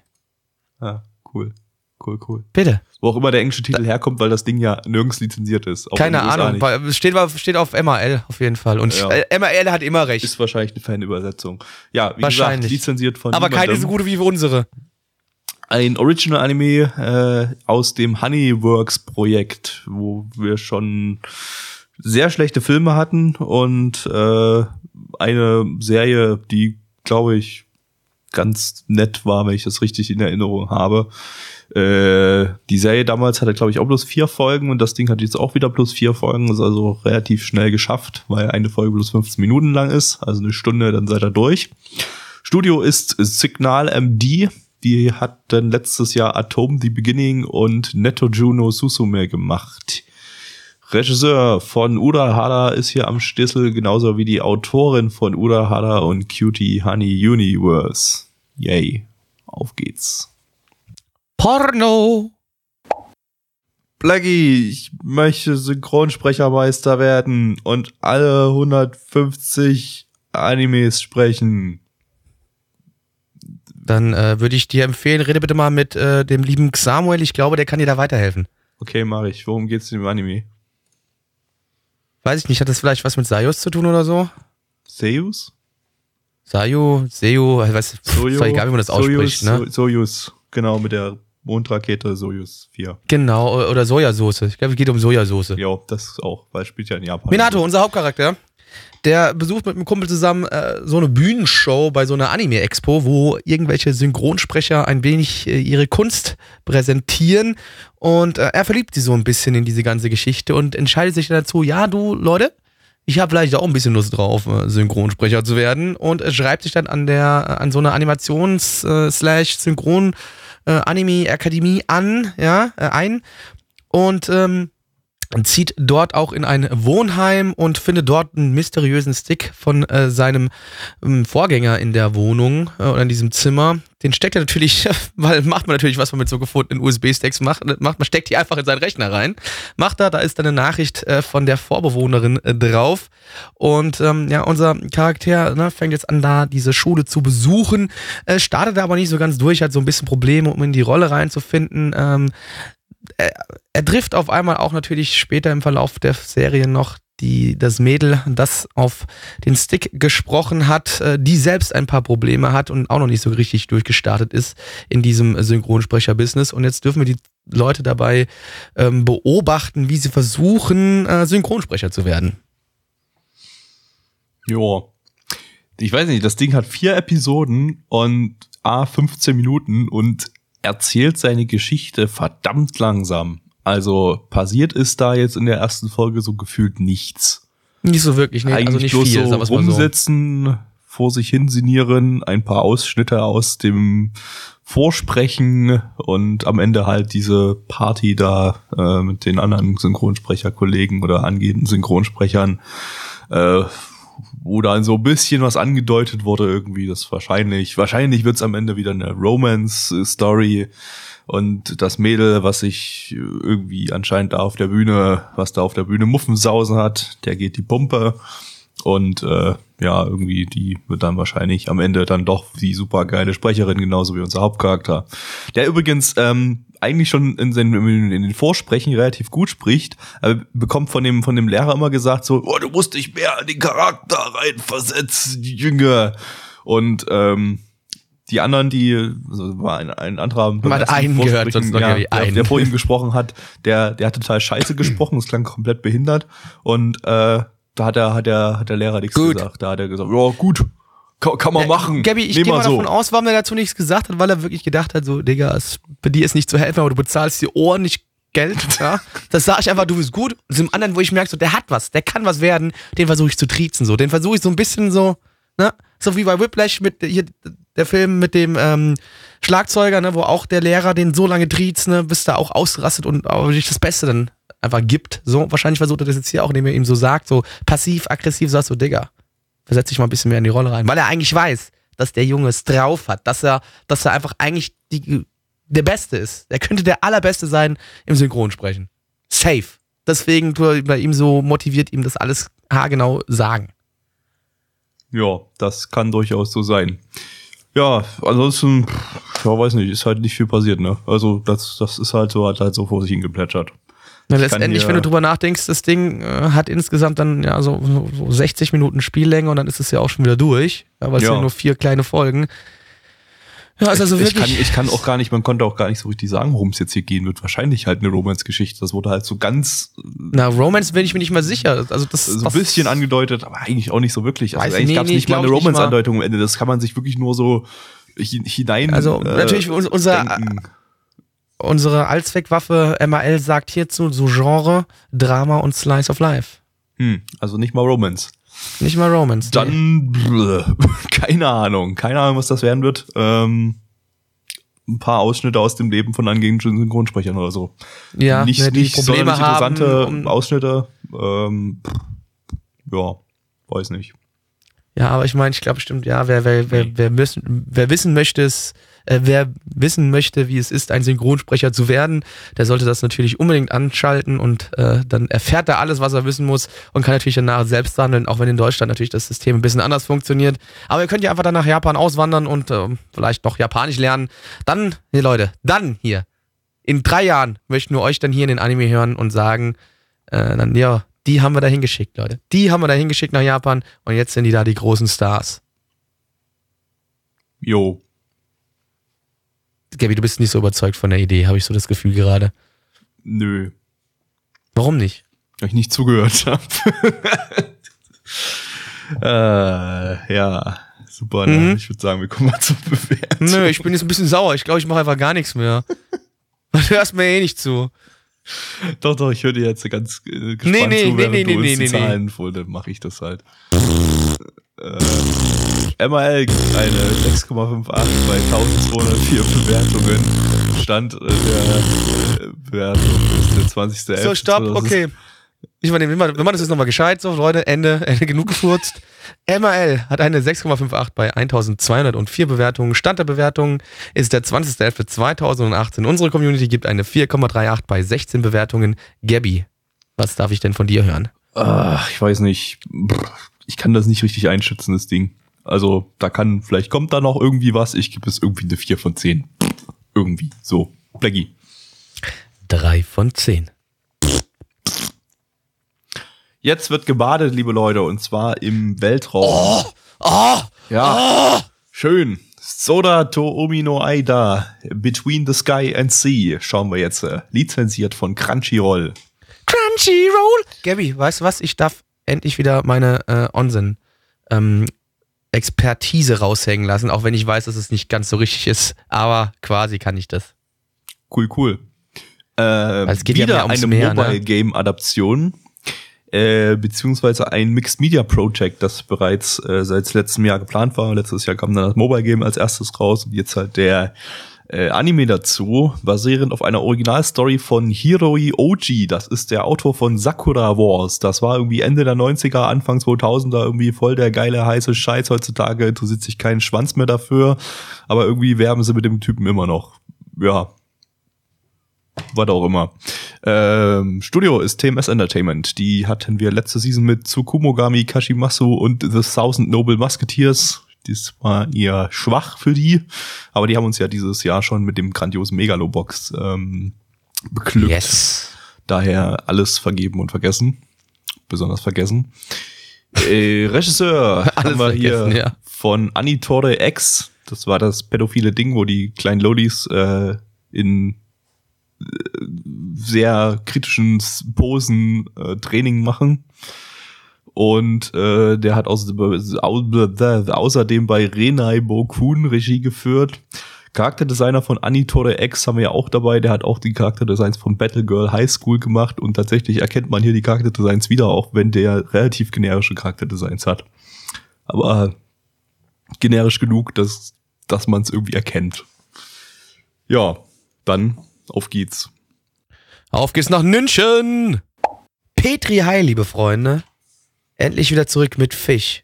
Ah, cool. Cool, cool. Bitte. Wo auch immer der englische Titel herkommt, weil das Ding ja nirgends lizenziert ist. Keine Ahnung. weil steht, auf- steht auf MRL auf jeden Fall. Und Ja. äh, MRL hat immer recht. Ist wahrscheinlich eine Fanübersetzung. Ja, wie Wahrscheinlich. gesagt, lizenziert von aber keine niemandem. so gute wie unsere. ein Original-Anime äh, aus dem Honeyworks-Projekt, wo wir schon sehr schlechte Filme hatten und äh, eine Serie, die, glaube ich, ganz nett war, wenn ich das richtig in Erinnerung habe. Äh, die Serie damals hatte, glaube ich, auch bloß vier Folgen und das Ding hat jetzt auch wieder bloß vier Folgen, ist also relativ schnell geschafft, weil eine Folge bloß 15 Minuten lang ist, also eine Stunde, dann seid ihr durch. Studio ist Signal MD. Die hat dann letztes Jahr Atom The Beginning und Netto Juno Susume gemacht. Regisseur von Uda Hada ist hier am Schlüssel, genauso wie die Autorin von Uda Hada und Cutie Honey Universe. Yay. Auf geht's. Porno. Blackie, ich möchte Synchronsprechermeister werden und alle 150 Animes sprechen. Dann äh, würde ich dir empfehlen, rede bitte mal mit äh, dem lieben Samuel. Ich glaube, der kann dir da weiterhelfen. Okay, mach ich. Worum geht's in dem Anime? Weiß ich nicht, hat das vielleicht was mit Sayus zu tun oder so? Seus? Sayu, ich weiß, ist doch egal, wie man das ausspricht, Soyuz, ne? So- Soyuz, genau, mit der Mondrakete Soyuz 4. Genau, oder Sojasauce. Ich glaube, es geht um Sojasauce. Ja, das auch, weil es spielt ja in Japan. Minato, unser Hauptcharakter, der besucht mit einem Kumpel zusammen äh, so eine Bühnenshow bei so einer Anime-Expo, wo irgendwelche Synchronsprecher ein wenig äh, ihre Kunst präsentieren. Und äh, er verliebt sich so ein bisschen in diese ganze Geschichte und entscheidet sich dazu, ja, du Leute, ich habe vielleicht auch ein bisschen Lust drauf, äh, Synchronsprecher zu werden. Und äh, schreibt sich dann an der, äh, an so einer Animations-Synchron- äh, an, ja, äh, ein. Und ähm, zieht dort auch in ein Wohnheim und findet dort einen mysteriösen Stick von äh, seinem ähm, Vorgänger in der Wohnung äh, oder in diesem Zimmer. Den steckt er natürlich, weil macht man natürlich, was man mit so gefundenen USB-Sticks macht, macht. Man steckt die einfach in seinen Rechner rein. Macht er, da ist dann eine Nachricht äh, von der Vorbewohnerin äh, drauf. Und ähm, ja, unser Charakter ne, fängt jetzt an, da diese Schule zu besuchen, äh, startet aber nicht so ganz durch, hat so ein bisschen Probleme, um in die Rolle reinzufinden. Ähm, er, er trifft auf einmal auch natürlich später im Verlauf der Serie noch die, das Mädel, das auf den Stick gesprochen hat, äh, die selbst ein paar Probleme hat und auch noch nicht so richtig durchgestartet ist in diesem Synchronsprecher-Business. Und jetzt dürfen wir die Leute dabei ähm, beobachten, wie sie versuchen, äh, Synchronsprecher zu werden. Ja. Ich weiß nicht, das Ding hat vier Episoden und A, 15 Minuten und erzählt seine Geschichte verdammt langsam. Also passiert ist da jetzt in der ersten Folge so gefühlt nichts. Nicht so wirklich, nee, Eigentlich also nicht bloß viel, so mal so. rumsitzen, vor sich hinsinieren, ein paar Ausschnitte aus dem Vorsprechen und am Ende halt diese Party da äh, mit den anderen Synchronsprecherkollegen oder angehenden Synchronsprechern, äh, wo dann so ein bisschen was angedeutet wurde irgendwie, das wahrscheinlich, wahrscheinlich wird's am Ende wieder eine Romance-Story und das Mädel, was sich irgendwie anscheinend da auf der Bühne, was da auf der Bühne Muffensausen hat, der geht die Pumpe und äh, ja, irgendwie die wird dann wahrscheinlich am Ende dann doch die super geile Sprecherin, genauso wie unser Hauptcharakter. Der übrigens ähm, eigentlich schon in, seinen, in den Vorsprechen relativ gut spricht, aber bekommt von dem, von dem Lehrer immer gesagt so, oh, du musst dich mehr in den Charakter reinversetzen, Jünger. Und ähm, die anderen, die, also war ein, ein anderer Man hat einen gehört, sonst noch ja, der, einen. der vor ihm gesprochen hat, der, der hat total scheiße gesprochen, das klang komplett behindert und äh, da hat er, hat der, hat der Lehrer nichts Gut. gesagt. Da hat er gesagt, ja gut, kann, kann man machen. Gabi, ich gehe mal so. davon aus, warum er dazu nichts gesagt hat, weil er wirklich gedacht hat, so, Digga, es, bei dir ist nicht zu helfen, aber du bezahlst die Ohren nicht Geld, ja. Das sage ich einfach, du bist gut. Und dem anderen, wo ich merke, so, der hat was, der kann was werden, den versuche ich zu triezen, so. Den versuche ich so ein bisschen so, ne? So wie bei Whiplash mit hier, der Film mit dem ähm, Schlagzeuger, ne, wo auch der Lehrer den so lange triezt, ne, bis der auch ausrastet und aber wirklich das Beste dann einfach gibt. So, wahrscheinlich versucht er das jetzt hier auch, indem er ihm so sagt, so passiv-aggressiv, sagst so, Digga, versetz dich mal ein bisschen mehr in die Rolle rein. Weil er eigentlich weiß, dass der Junge es drauf hat, dass er, dass er einfach eigentlich die, der Beste ist. Er könnte der Allerbeste sein im Synchronsprechen. Safe. Deswegen bei ihm so motiviert, ihm das alles haargenau sagen. Ja, das kann durchaus so sein. Ja, ansonsten, ja, weiß nicht, ist halt nicht viel passiert, ne? Also, das, das ist halt so, hat halt so vor sich hingeplätschert. Na, Ich letztendlich, wenn du drüber nachdenkst, das Ding äh, hat insgesamt dann ja so, so, so 60 Minuten Spiellänge und dann ist es ja auch schon wieder durch, ja, weil es Ja. sind nur vier kleine Folgen. Ja, ist also ich, kann, wirklich. ich kann auch gar nicht, man konnte auch gar nicht so richtig sagen, worum es jetzt hier gehen wird. Wahrscheinlich halt eine Romance-Geschichte. Das wurde halt so ganz, na, Romance bin ich mir nicht mal sicher. Also das, so ein bisschen angedeutet, aber eigentlich auch nicht so wirklich. Also eigentlich ich, nee, gab es nee, nicht mal eine. Romance-Andeutung am Ende. Das kann man sich wirklich nur so hi- hinein. Also äh, natürlich uns- unser, denken. Unsere Allzweckwaffe MAL sagt hierzu so Genre, Drama und Slice of Life. Hm, also nicht mal Romance. Nicht mal Romance. nee. Dann, bleh, keine Ahnung, keine Ahnung, was das werden wird. Ähm, ein paar Ausschnitte aus dem Leben von angehenden Synchronsprechern oder so. ja, nicht, ne, die nicht Probleme haben. interessante Um, Ausschnitte. Ähm, ja, weiß nicht. ja, aber ich meine, ich glaube bestimmt, ja, wer, wer, wer, wer, wissen, wer wissen möchte, es, äh, wer wissen möchte, wie es ist, ein Synchronsprecher zu werden, der sollte das natürlich unbedingt anschalten und äh, dann erfährt er alles, was er wissen muss und kann natürlich danach selbst handeln, auch wenn in Deutschland natürlich das System ein bisschen anders funktioniert. Aber ihr könnt ja einfach dann nach Japan auswandern und ähm, vielleicht noch Japanisch lernen. Dann, nee Leute, dann hier. In drei Jahren möchten wir euch dann hier in den Anime hören und sagen, äh, dann, ja, die haben wir da hingeschickt, Leute. Die haben wir da hingeschickt nach Japan und jetzt sind die da die großen Stars. Jo. Gabi, du bist nicht so überzeugt von der Idee, habe ich so das Gefühl gerade. Nö. Warum nicht? Weil ich nicht zugehört habe. äh, ja, super. Ne? Mhm. Ich würde sagen, wir kommen mal zur Bewertung. Nö, ich bin jetzt ein bisschen sauer. Ich glaube, ich mache einfach gar nichts mehr. Du hörst mir eh nicht zu. Doch, doch, ich höre dir jetzt ganz äh, gespannt Nee, nee, zu, nee, während nee, du nee, uns nee, die nee, Zahlen vor, dann mache ich das halt. äh, MRL gibt eine 6,58 bei 1204 Bewertungen. Stand äh, der äh, Bewertung ist der 20.11. So, stopp, ist- okay. Ich meine, wenn man, wenn man das jetzt nochmal gescheit, so, Leute, Ende, Ende genug gefurzt. MAL hat eine 6,58 bei 1204 Bewertungen. Stand der Bewertungen ist der 20.11.2018. Unsere Community gibt eine 4,38 bei 16 Bewertungen. Gabby, was darf ich denn von dir hören? Ach, ich weiß nicht. Ich kann das nicht richtig einschätzen, das Ding. Also, da kann, vielleicht kommt da noch irgendwie was. Ich gebe es irgendwie eine 4 von 10. Irgendwie. So. Blackie. Drei von zehn. Jetzt wird gebadet, liebe Leute, und zwar im Weltraum. Oh, oh, ja, oh. schön. Soda to Omino Aida, Between the Sky and Sea, schauen wir jetzt. Äh, lizenziert von Crunchyroll. Crunchyroll. Gabby, weißt du was? Ich darf endlich wieder meine äh, Onsen ähm, Expertise raushängen lassen, auch wenn ich weiß, dass es nicht ganz so richtig ist. Aber quasi kann ich das. Cool, cool. Äh, es geht ja wieder ums eine Meer, ne? Mobile Game Adaption, äh, beziehungsweise ein Mixed Media Project, das bereits äh, seit letztem Jahr geplant war. Letztes Jahr kam dann das Mobile Game als erstes raus und jetzt halt der äh, Anime dazu, basierend auf einer Originalstory von Hiroi Oji. Das ist der Autor von Sakura Wars. Das war irgendwie Ende der 90er, Anfang 2000er irgendwie voll der geile heiße Scheiß heutzutage. Interessiert sich keinen Schwanz mehr dafür, aber irgendwie werben sie mit dem Typen immer noch. Ja, was auch immer. Ähm, Studio ist TMS Entertainment. Die hatten wir letzte Season mit Tsukumogami Kashimasu und The Thousand Noble Musketeers. Das war eher schwach für die, aber die haben uns ja dieses Jahr schon mit dem grandiosen Megalobox ähm, beglückt. Yes. Daher alles vergeben und vergessen. Besonders vergessen. Äh, Regisseur Alles haben wir hier ja. von Anitore X. Das war das pädophile Ding, wo die kleinen Lollis äh, in äh, sehr kritischen Posen äh, Training machen. Und äh, der hat außerdem, außerdem bei Renai Bokun Regie geführt. Charakterdesigner von Anitore X haben wir ja auch dabei. Der hat auch die Charakterdesigns von Battlegirl High School gemacht. Und tatsächlich erkennt man hier die Charakterdesigns wieder, auch wenn der relativ generische Charakterdesigns hat. Aber generisch genug, dass, dass man es irgendwie erkennt. Ja, dann auf geht's. Auf geht's nach München. Petri Hai, liebe Freunde. Endlich wieder zurück mit Fisch.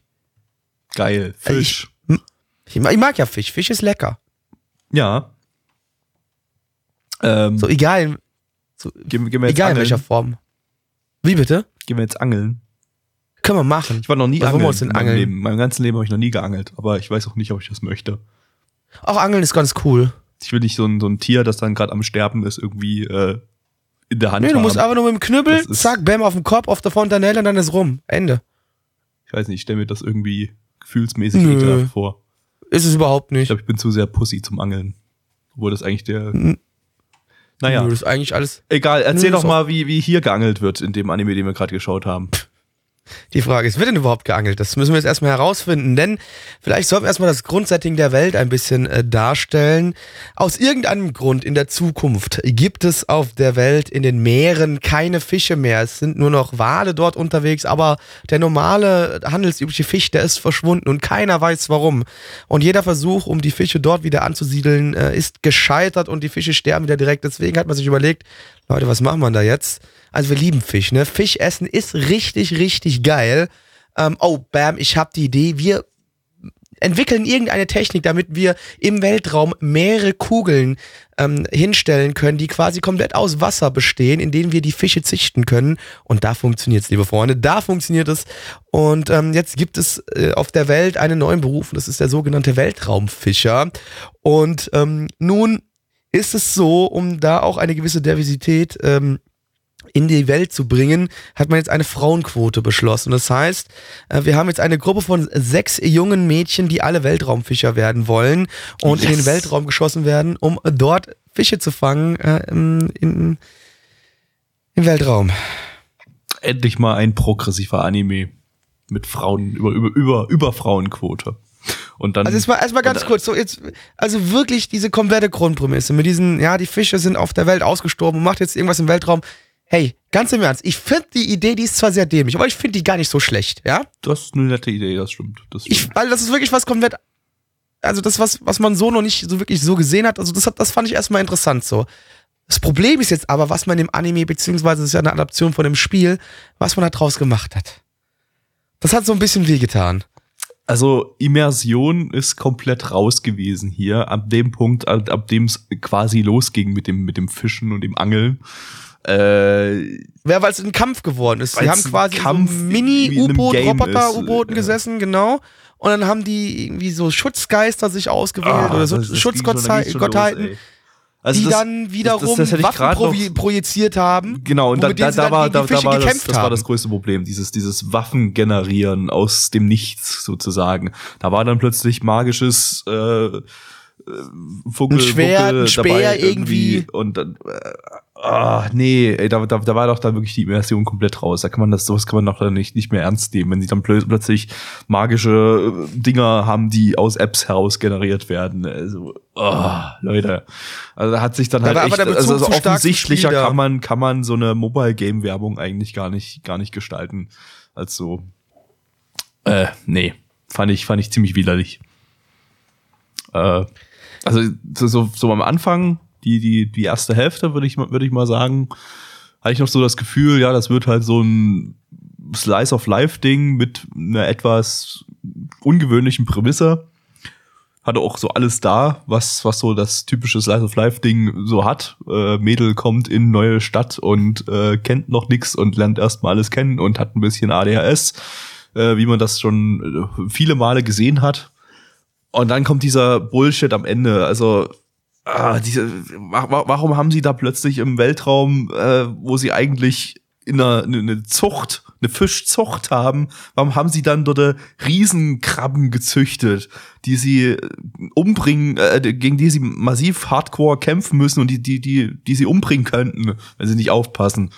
Geil. Also Fisch. Ich, ich mag ja Fisch. Fisch ist lecker. ja. Ähm, So egal, so, gehen, gehen wir jetzt egal in angeln. welcher Form. Wie bitte? Gehen wir jetzt angeln. Können wir machen. Ich war noch nie wollen angeln. denn in meinem angeln? Leben. In meinem ganzen Leben habe ich noch nie geangelt, aber ich weiß auch nicht, ob ich das möchte. Auch Angeln ist ganz cool. Ich will nicht so ein, so ein Tier, das dann gerade am Sterben ist, irgendwie äh, in der Hand Nee, du musst haben. einfach nur mit dem Knüppel, zack, bam, auf den Kopf, auf der Fontanelle und dann ist rum. Ende. Ich weiß nicht, ich stelle mir das irgendwie gefühlsmäßig Nö. ekelhaft vor. Ist es überhaupt Ich nicht. glaube, ich bin zu sehr Pussy zum Angeln. Obwohl das eigentlich der. N- Naja. Nö, Das ist eigentlich alles. Egal, erzähl Nö, doch mal, wie, wie hier geangelt wird in dem Anime, den wir gerade geschaut haben. Die Frage ist, wird denn überhaupt geangelt? Das müssen wir jetzt erstmal herausfinden, denn vielleicht sollten wir erstmal das Grundsetting der Welt ein bisschen äh, darstellen. Aus irgendeinem Grund in der Zukunft gibt es auf der Welt in den Meeren keine Fische mehr. Es sind nur noch Wale dort unterwegs, aber der normale handelsübliche Fisch, der ist verschwunden und keiner weiß warum. Und jeder Versuch, um die Fische dort wieder anzusiedeln, äh, ist gescheitert und die Fische sterben wieder direkt. Deswegen hat man sich überlegt, Leute, was machen wir da jetzt? Also wir lieben Fisch, ne? Fisch essen ist richtig, richtig geil. Ähm, oh, bam, ich habe die Idee. Wir entwickeln irgendeine Technik, damit wir im Weltraum mehrere Kugeln ähm, hinstellen können, die quasi komplett aus Wasser bestehen, in denen wir die Fische züchten können. Und da funktioniert's, liebe Freunde. Da funktioniert es. Und ähm, jetzt gibt es äh, auf der Welt einen neuen Beruf. Und das ist der sogenannte Weltraumfischer. Und ähm, nun ist es so, um da auch eine gewisse Diversität ähm, in die Welt zu bringen, hat man jetzt eine Frauenquote beschlossen. Das heißt, äh, wir haben jetzt eine Gruppe von sechs jungen Mädchen, die alle Weltraumfischer werden wollen und in Yes. den Weltraum geschossen werden, um dort Fische zu fangen äh, im, in, im Weltraum. Endlich mal ein progressiver Anime mit Frauen, über, über, über, über Frauenquote. Und dann. Also erstmal erstmal ganz kurz, so jetzt, also wirklich diese komplette Grundprämisse mit diesen, ja, die Fische sind auf der Welt ausgestorben und macht jetzt irgendwas im Weltraum. Hey, ganz im Ernst, ich finde die Idee, die ist zwar sehr dämlich, aber ich finde die gar nicht so schlecht, ja? Das ist eine nette Idee, das stimmt. Das stimmt. Ich, weil das ist wirklich was komplett, also das, was, was man so noch nicht so wirklich so gesehen hat, also das, hat, das fand ich erstmal interessant so. Das Problem ist jetzt aber, was man im Anime, beziehungsweise es ist ja eine Adaption von dem Spiel, was man da draus gemacht hat. Das hat so ein bisschen wehgetan. Also Immersion ist komplett raus gewesen hier, ab dem Punkt, ab, ab dem es quasi losging mit dem, mit dem Fischen und dem Angeln. Äh, Ja, weil es ein Kampf geworden ist. Sie haben quasi Kampf so Mini-U-Boot-Roboter-U-Booten ist, gesessen, genau. Und dann haben die irgendwie so Schutzgeister sich ausgewählt ah, oder so Schutzgottheiten. Also die das- dann wiederum das- das Waffen noch- provi- projiziert haben. Genau, und da, da, da, war, da, da war das, das war das größte Problem, dieses, dieses Waffen generieren aus dem Nichts sozusagen. Da war dann plötzlich magisches äh, äh, Vogel, Ein Schwert, ein Speer irgendwie. und dann äh, ah, nee, ey, da, da, da war doch dann wirklich die Immersion komplett raus. Da kann man das, sowas kann man doch dann nicht, nicht mehr ernst nehmen, wenn sie dann plö plötzlich magische äh, Dinger haben, die aus Apps heraus generiert werden. Also, oh, Leute. Also da hat sich dann Da halt war echt, also, also offensichtlicher da. kann man, kann man so eine Mobile Game Werbung eigentlich gar nicht, gar nicht gestalten. als so. Äh, nee. Fand ich, fand ich ziemlich widerlich. Äh, also so, so, so am Anfang, die, die, die erste Hälfte, würde ich, würde ich mal sagen, hatte ich noch so das Gefühl, ja, das wird halt so ein Slice of Life-Ding mit einer etwas ungewöhnlichen Prämisse. Hatte auch so alles da, was, was so das typische Slice of Life-Ding so hat. Äh, Mädel kommt in neue Stadt und äh, kennt noch nix und lernt erstmal alles kennen und hat ein bisschen ADHS, äh, wie man das schon äh, viele Male gesehen hat. Und dann kommt dieser Bullshit am Ende. Also, ah, diese, wa- wa- warum haben sie da plötzlich im Weltraum, äh, wo sie eigentlich in einer eine, eine Zucht, eine Fischzucht haben, warum haben sie dann dort äh, Riesenkrabben gezüchtet, die sie äh, umbringen, äh, gegen die sie massiv hardcore kämpfen müssen und die, die, die, die sie umbringen könnten, wenn sie nicht aufpassen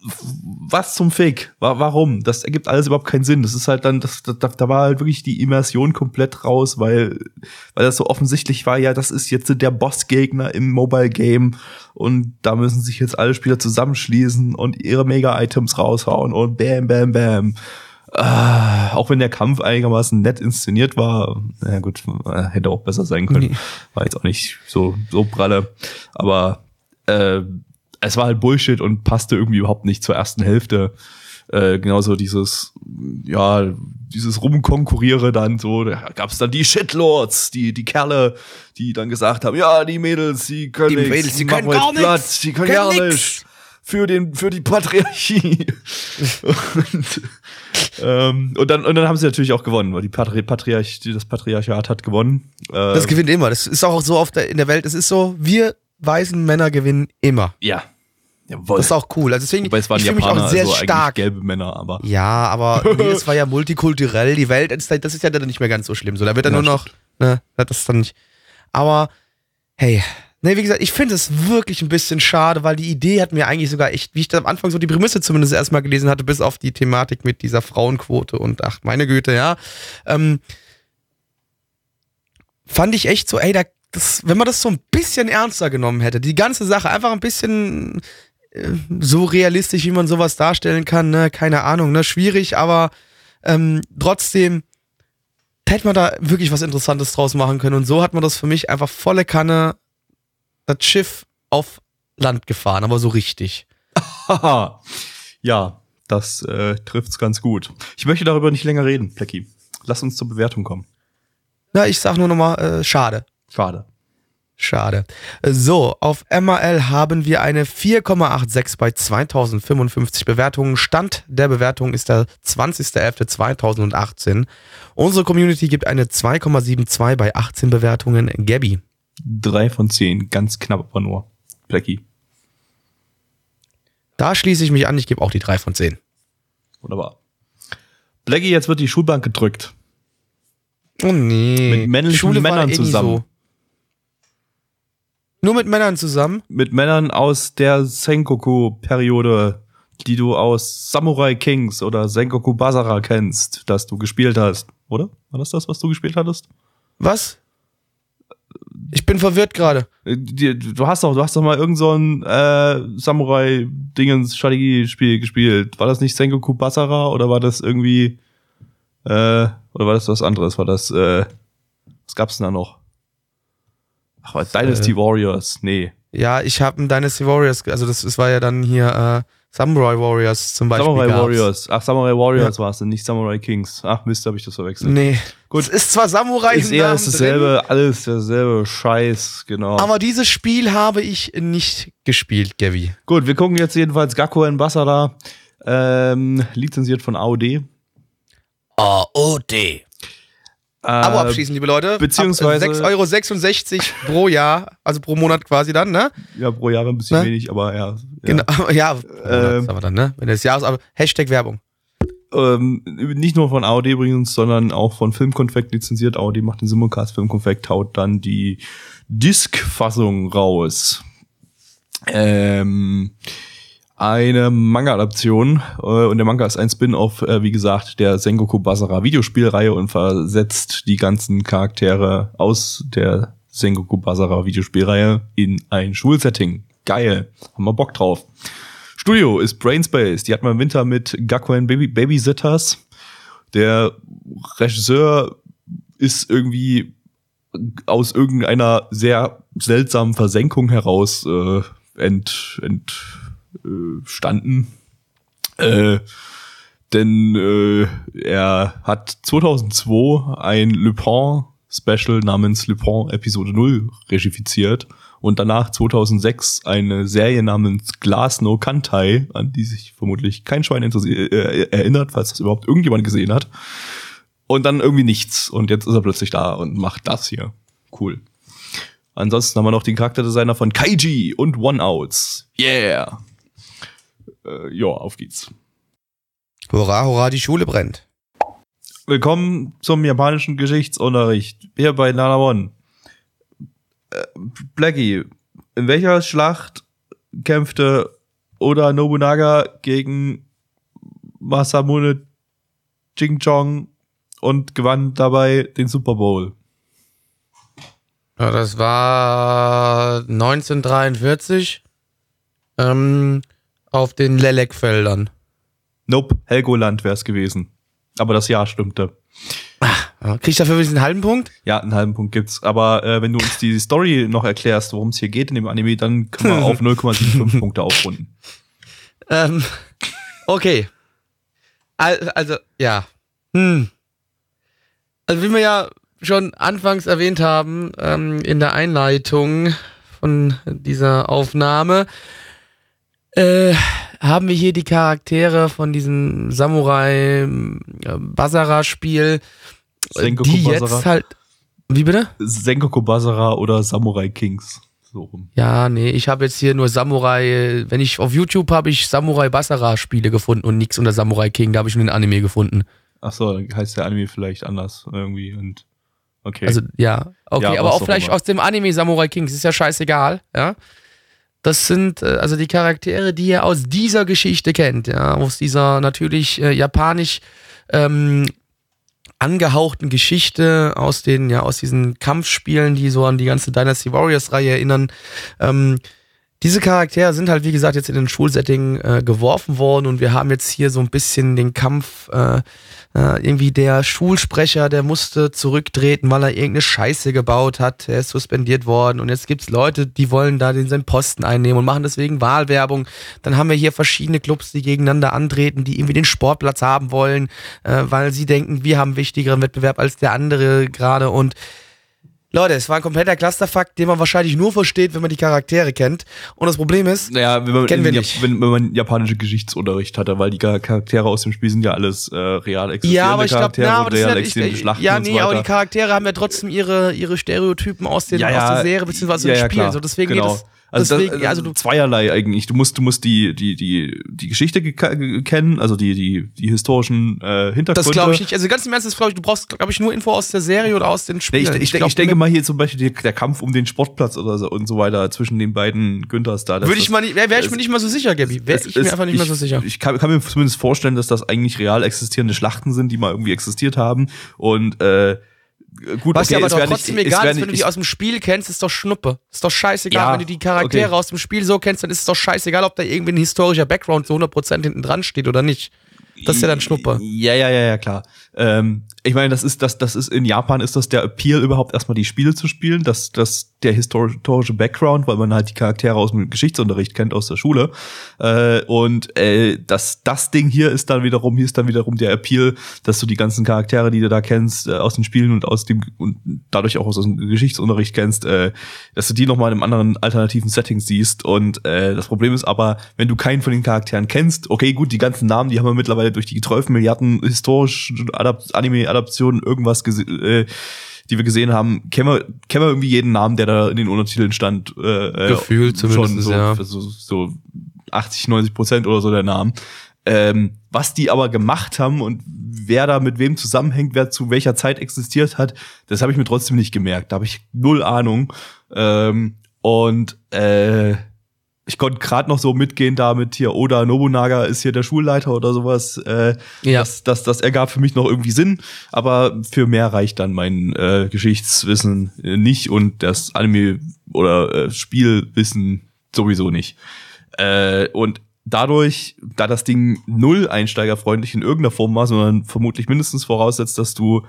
was zum Fick? Wa- Warum? Das ergibt alles überhaupt keinen Sinn. Das ist halt dann, das, da, da war halt wirklich die Immersion komplett raus, weil, weil das so offensichtlich war, ja, das ist jetzt der Bossgegner im Mobile Game und da müssen sich jetzt alle Spieler zusammenschließen und ihre Mega-Items raushauen und bam, bam, bam. Ah, auch wenn der Kampf einigermaßen nett inszeniert war, na gut, äh, hätte auch besser sein können. Nee. War jetzt auch nicht so, so pralle. Aber äh, es war halt Bullshit und passte irgendwie überhaupt nicht zur ersten Hälfte. Äh, genauso dieses, ja, dieses Rumkonkurriere dann so, da gab's dann die Shitlords, die, die Kerle, die dann gesagt haben, ja, die Mädels, die können Die nichts, Mädels, die können gar nichts, die können können gar nichts. Für den, für die Patriarchie. und, ähm, und dann, und dann haben sie natürlich auch gewonnen, weil die Patri Patriarch, das Patriarchat hat gewonnen. Äh, Das gewinnt immer. Das ist auch so auf der, in der Welt. Es ist so, wir weißen Männer gewinnen immer. ja. Jawohl. Das ist auch cool. Also deswegen, Wobei es waren ich fühle mich Japaner, auch sehr also eigentlich stark. gelbe Männer, aber. Ja, aber nee, das war ja multikulturell. Die Welt, das ist- das ist ja dann nicht mehr ganz so schlimm. So, da wird dann Ja, nur noch, ne, das ist dann nicht. Aber, hey, ne, wie gesagt, ich finde es wirklich ein bisschen schade, weil die Idee hat mir eigentlich sogar echt, wie ich da am Anfang so die Prämisse zumindest erstmal gelesen hatte, bis auf die Thematik mit dieser Frauenquote und ach, meine Güte, ja. Ähm, fand ich echt so, ey, da, das, wenn man das so ein bisschen ernster genommen hätte, die ganze Sache einfach ein bisschen äh, so realistisch, wie man sowas darstellen kann, ne, keine Ahnung, ne, schwierig, aber ähm, trotzdem hätte man da wirklich was Interessantes draus machen können und so hat man das für mich einfach volle Kanne das Schiff auf Land gefahren, aber so richtig. Ja, das äh, trifft's ganz gut. Ich möchte darüber nicht länger reden, Plecki. Lass uns zur Bewertung kommen. Na, ich sag nur nochmal, äh, schade. Schade. Schade. So, auf MRL haben wir eine 4,86 bei 2055 Bewertungen. Stand der Bewertung ist der 20.11.2018. Unsere Community gibt eine 2,72 bei 18 Bewertungen. Gabby. Drei von zehn, ganz knapp aber nur. Plecki. Da schließe ich mich an, ich gebe auch die 3 von 10. Wunderbar. Blackie, jetzt wird die Schulbank gedrückt. Oh nee. Mit männlichen Schule war Männern eh nie zusammen. Nur mit Männern zusammen? Mit Männern aus der Sengoku-Periode, die du aus Samurai Kings oder Sengoku Basara kennst, das du gespielt hast. Oder? War das das, was du gespielt hattest? Was? Ich bin verwirrt gerade. Äh, Du hast doch, du hast doch mal irgend so ein äh, Samurai-Dingens-Strategiespiel gespielt. War das nicht Sengoku Basara oder war das irgendwie äh, oder war das was anderes? War das äh, was gab's denn da noch? Ach, war Dynasty Äh, Warriors? Nee. Ja, ich habe ein Dynasty Warriors, also das, das war ja dann hier äh, Samurai Warriors zum Beispiel. Samurai gab's. Warriors. Ach, Samurai Warriors war es, nicht Samurai Kings. Ach Mist, habe ich das verwechselt. Nee. Gut. Es ist zwar Samurai Ist eher Namen ist dasselbe, alles derselbe Scheiß, genau. drin, aber dieses Spiel habe ich nicht gespielt, Gavi. Gut, wir gucken jetzt jedenfalls Gakko in Basara, ähm, lizenziert von AOD. AOD. Abo Äh, abschließen, liebe Leute. beziehungsweise- 6,66 Euro pro Jahr, also pro Monat quasi dann, ne? Ja, pro Jahr ein bisschen Ne? wenig, aber ja. Genau, ja, pro Monat, Ähm, sagen wir dann, ne? Wenn das Jahres, aber Hashtag Werbung. ähm, nicht nur von AOD übrigens, sondern auch von Filmkonfekt lizenziert. AOD macht den Simulcast, Filmkonfekt haut dann die Disc-Fassung raus. Ähm, eine Manga-Adaption äh, und der Manga ist ein Spin-off, äh, wie gesagt, der Sengoku Basara Videospielreihe und versetzt die ganzen Charaktere aus der Sengoku Basara Videospielreihe in ein Schulsetting. Geil, haben wir Bock drauf. Studio ist Brainspace. Die hat man im Winter mit Gakuen Baby Babysitters. Der Regisseur ist irgendwie aus irgendeiner sehr seltsamen Versenkung heraus äh, ent, entstanden. Äh, denn äh, er hat 2002 ein Lupin Special namens Lupin Episode 0 regifiziert und danach 2006 eine Serie namens Glass No Kantai, an die sich vermutlich kein Schwein interessiert, äh, erinnert, falls das überhaupt irgendjemand gesehen hat. Und dann irgendwie nichts. Und jetzt ist er plötzlich da und macht das hier. Cool. Ansonsten haben wir noch den Charakterdesigner von Kaiji und One Outs. Yeah. Äh, ja, auf geht's. Hurra, hurra, die Schule brennt. Willkommen zum japanischen Geschichtsunterricht. Hier bei Nana One. Äh, Blackie, in welcher Schlacht kämpfte Oda Nobunaga gegen Masamune Ching-Chong und gewann dabei den Super Bowl? Ja, das war 1943 ähm, auf den Lelek-Feldern. Nope, Helgoland wär's gewesen. Aber das Jahr stimmte. Krieg ich dafür wenigstens einen halben Punkt? Ja, einen halben Punkt gibt's. Aber äh, wenn du uns die Story noch erklärst, worum es hier geht in dem Anime, dann können wir auf 0,75 Punkte aufrunden. Ähm, okay. Al- Also, ja. Hm. Also, wie wir ja schon anfangs erwähnt haben, ähm, in der Einleitung von dieser Aufnahme, äh, haben wir hier die Charaktere von diesem Samurai äh, Basara-Spiel, Sengoku die Basara. jetzt halt. Wie bitte? Sengoku Basara oder Samurai Kings. So rum. Ja, nee, ich habe jetzt hier nur Samurai, wenn ich auf YouTube habe ich Samurai Basara Spiele gefunden und nichts unter Samurai King, da habe ich nur den Anime gefunden. Ach so, dann heißt der Anime vielleicht anders irgendwie und okay. Also ja, okay, Ja, aber auch auch vielleicht immer. aus dem Anime Samurai King, das ist ja scheißegal, ja. Das sind äh, also die Charaktere, die ihr aus dieser Geschichte kennt, ja, aus dieser natürlich äh, japanisch ähm, angehauchten Geschichte aus den ja aus diesen Kampfspielen, die so an die ganze Dynasty Warriors Reihe erinnern. Ähm, diese Charaktere sind halt, wie gesagt, jetzt in den Schulsetting äh, geworfen worden und wir haben jetzt hier so ein bisschen den Kampf, äh, äh, irgendwie der Schulsprecher, der musste zurücktreten, weil er irgendeine Scheiße gebaut hat. Er ist suspendiert worden und jetzt gibt's Leute, die wollen da den seinen Posten einnehmen und machen deswegen Wahlwerbung. Dann haben wir hier verschiedene Clubs, die gegeneinander antreten, die irgendwie den Sportplatz haben wollen, äh, weil sie denken, wir haben wichtigeren Wettbewerb als der andere gerade und Leute, es war ein kompletter Clusterfuck, den man wahrscheinlich nur versteht, wenn man die Charaktere kennt. Und das Problem ist, naja, wenn man, Kennen wir nicht. wenn, wenn man japanische Geschichtsunterricht hatte, weil die Charaktere aus dem Spiel sind ja alles äh, real existierende ja, aber ich glaube, ja, aber das real ist ja, existierende ich, Schlachten ja, nee, so aber die Charaktere haben ja trotzdem ihre, ihre Stereotypen aus, den, Ja, ja, aus der Serie beziehungsweise ja, dem ja, Spiel. klar. So deswegen genau. geht es. Also, deswegen, das, ja, also du, zweierlei eigentlich. Du musst, du musst die, die, die, die Geschichte kennen, also die, die, die historischen äh, Hintergründe. das glaube ich nicht. Also ganz im Ernst, das glaube ich, du brauchst, glaube ich, nur Info aus der Serie oder aus den Nee, Spielen. ich, ich, glaub, ich denke mal hier zum Beispiel die, der Kampf um den Sportplatz oder so und so weiter zwischen den beiden Günthers da. würde ich mal nicht, wäre wär ich mir nicht mal so sicher, Gabi. Wäre ich mir einfach nicht mehr so sicher. Ich kann, kann mir zumindest vorstellen, dass das eigentlich real existierende Schlachten sind, die mal irgendwie existiert haben. Und äh, gut, Was dir aber doch trotzdem nicht, egal ist, wenn du die aus dem Spiel kennst, ist doch Schnuppe. Ist doch scheißegal, Ja, wenn du die Charaktere okay. aus dem Spiel so kennst, dann ist es doch scheißegal, ob da irgendwie ein historischer Background zu 100% hinten dran steht oder nicht. Das ist ja dann Schnuppe. Ja, ja, ja, ja, klar. Ähm, ich meine, das ist, das, das ist in Japan ist das der Appeal überhaupt erstmal die Spiele zu spielen, das, das der historische Background, weil man halt die Charaktere aus dem Geschichtsunterricht kennt aus der Schule. Äh, und äh, das, das Ding hier ist dann wiederum, hier ist dann wiederum der Appeal, dass du die ganzen Charaktere, die du da kennst, äh, aus den Spielen und aus dem und dadurch auch aus dem Geschichtsunterricht kennst, äh, dass du die nochmal in einem anderen alternativen Setting siehst. Und äh, das Problem ist aber, wenn du keinen von den Charakteren kennst, okay, gut, die ganzen Namen, die haben wir mittlerweile durch die 12 Milliarden historisch Anime-Adaptionen irgendwas äh, die wir gesehen haben, kennen wir, kennen wir irgendwie jeden Namen, der da in den Untertiteln stand. Äh, Gefühlt zumindest, schon so, ja. so, so 80, 90 Prozent oder so der Namen. Ähm, was die aber gemacht haben und wer da mit wem zusammenhängt, wer zu welcher Zeit existiert hat, das habe ich mir trotzdem nicht gemerkt. Da habe ich null Ahnung. Ähm, und äh, ich konnte gerade noch so mitgehen damit hier Oda Nobunaga ist hier der Schulleiter oder sowas. Äh, ja. das, das, das ergab für mich noch irgendwie Sinn, aber für mehr reicht dann mein äh, Geschichtswissen nicht und das Anime oder äh, Spielwissen sowieso nicht. Äh, und dadurch, da das Ding null einsteigerfreundlich in irgendeiner Form war, sondern vermutlich mindestens voraussetzt, dass du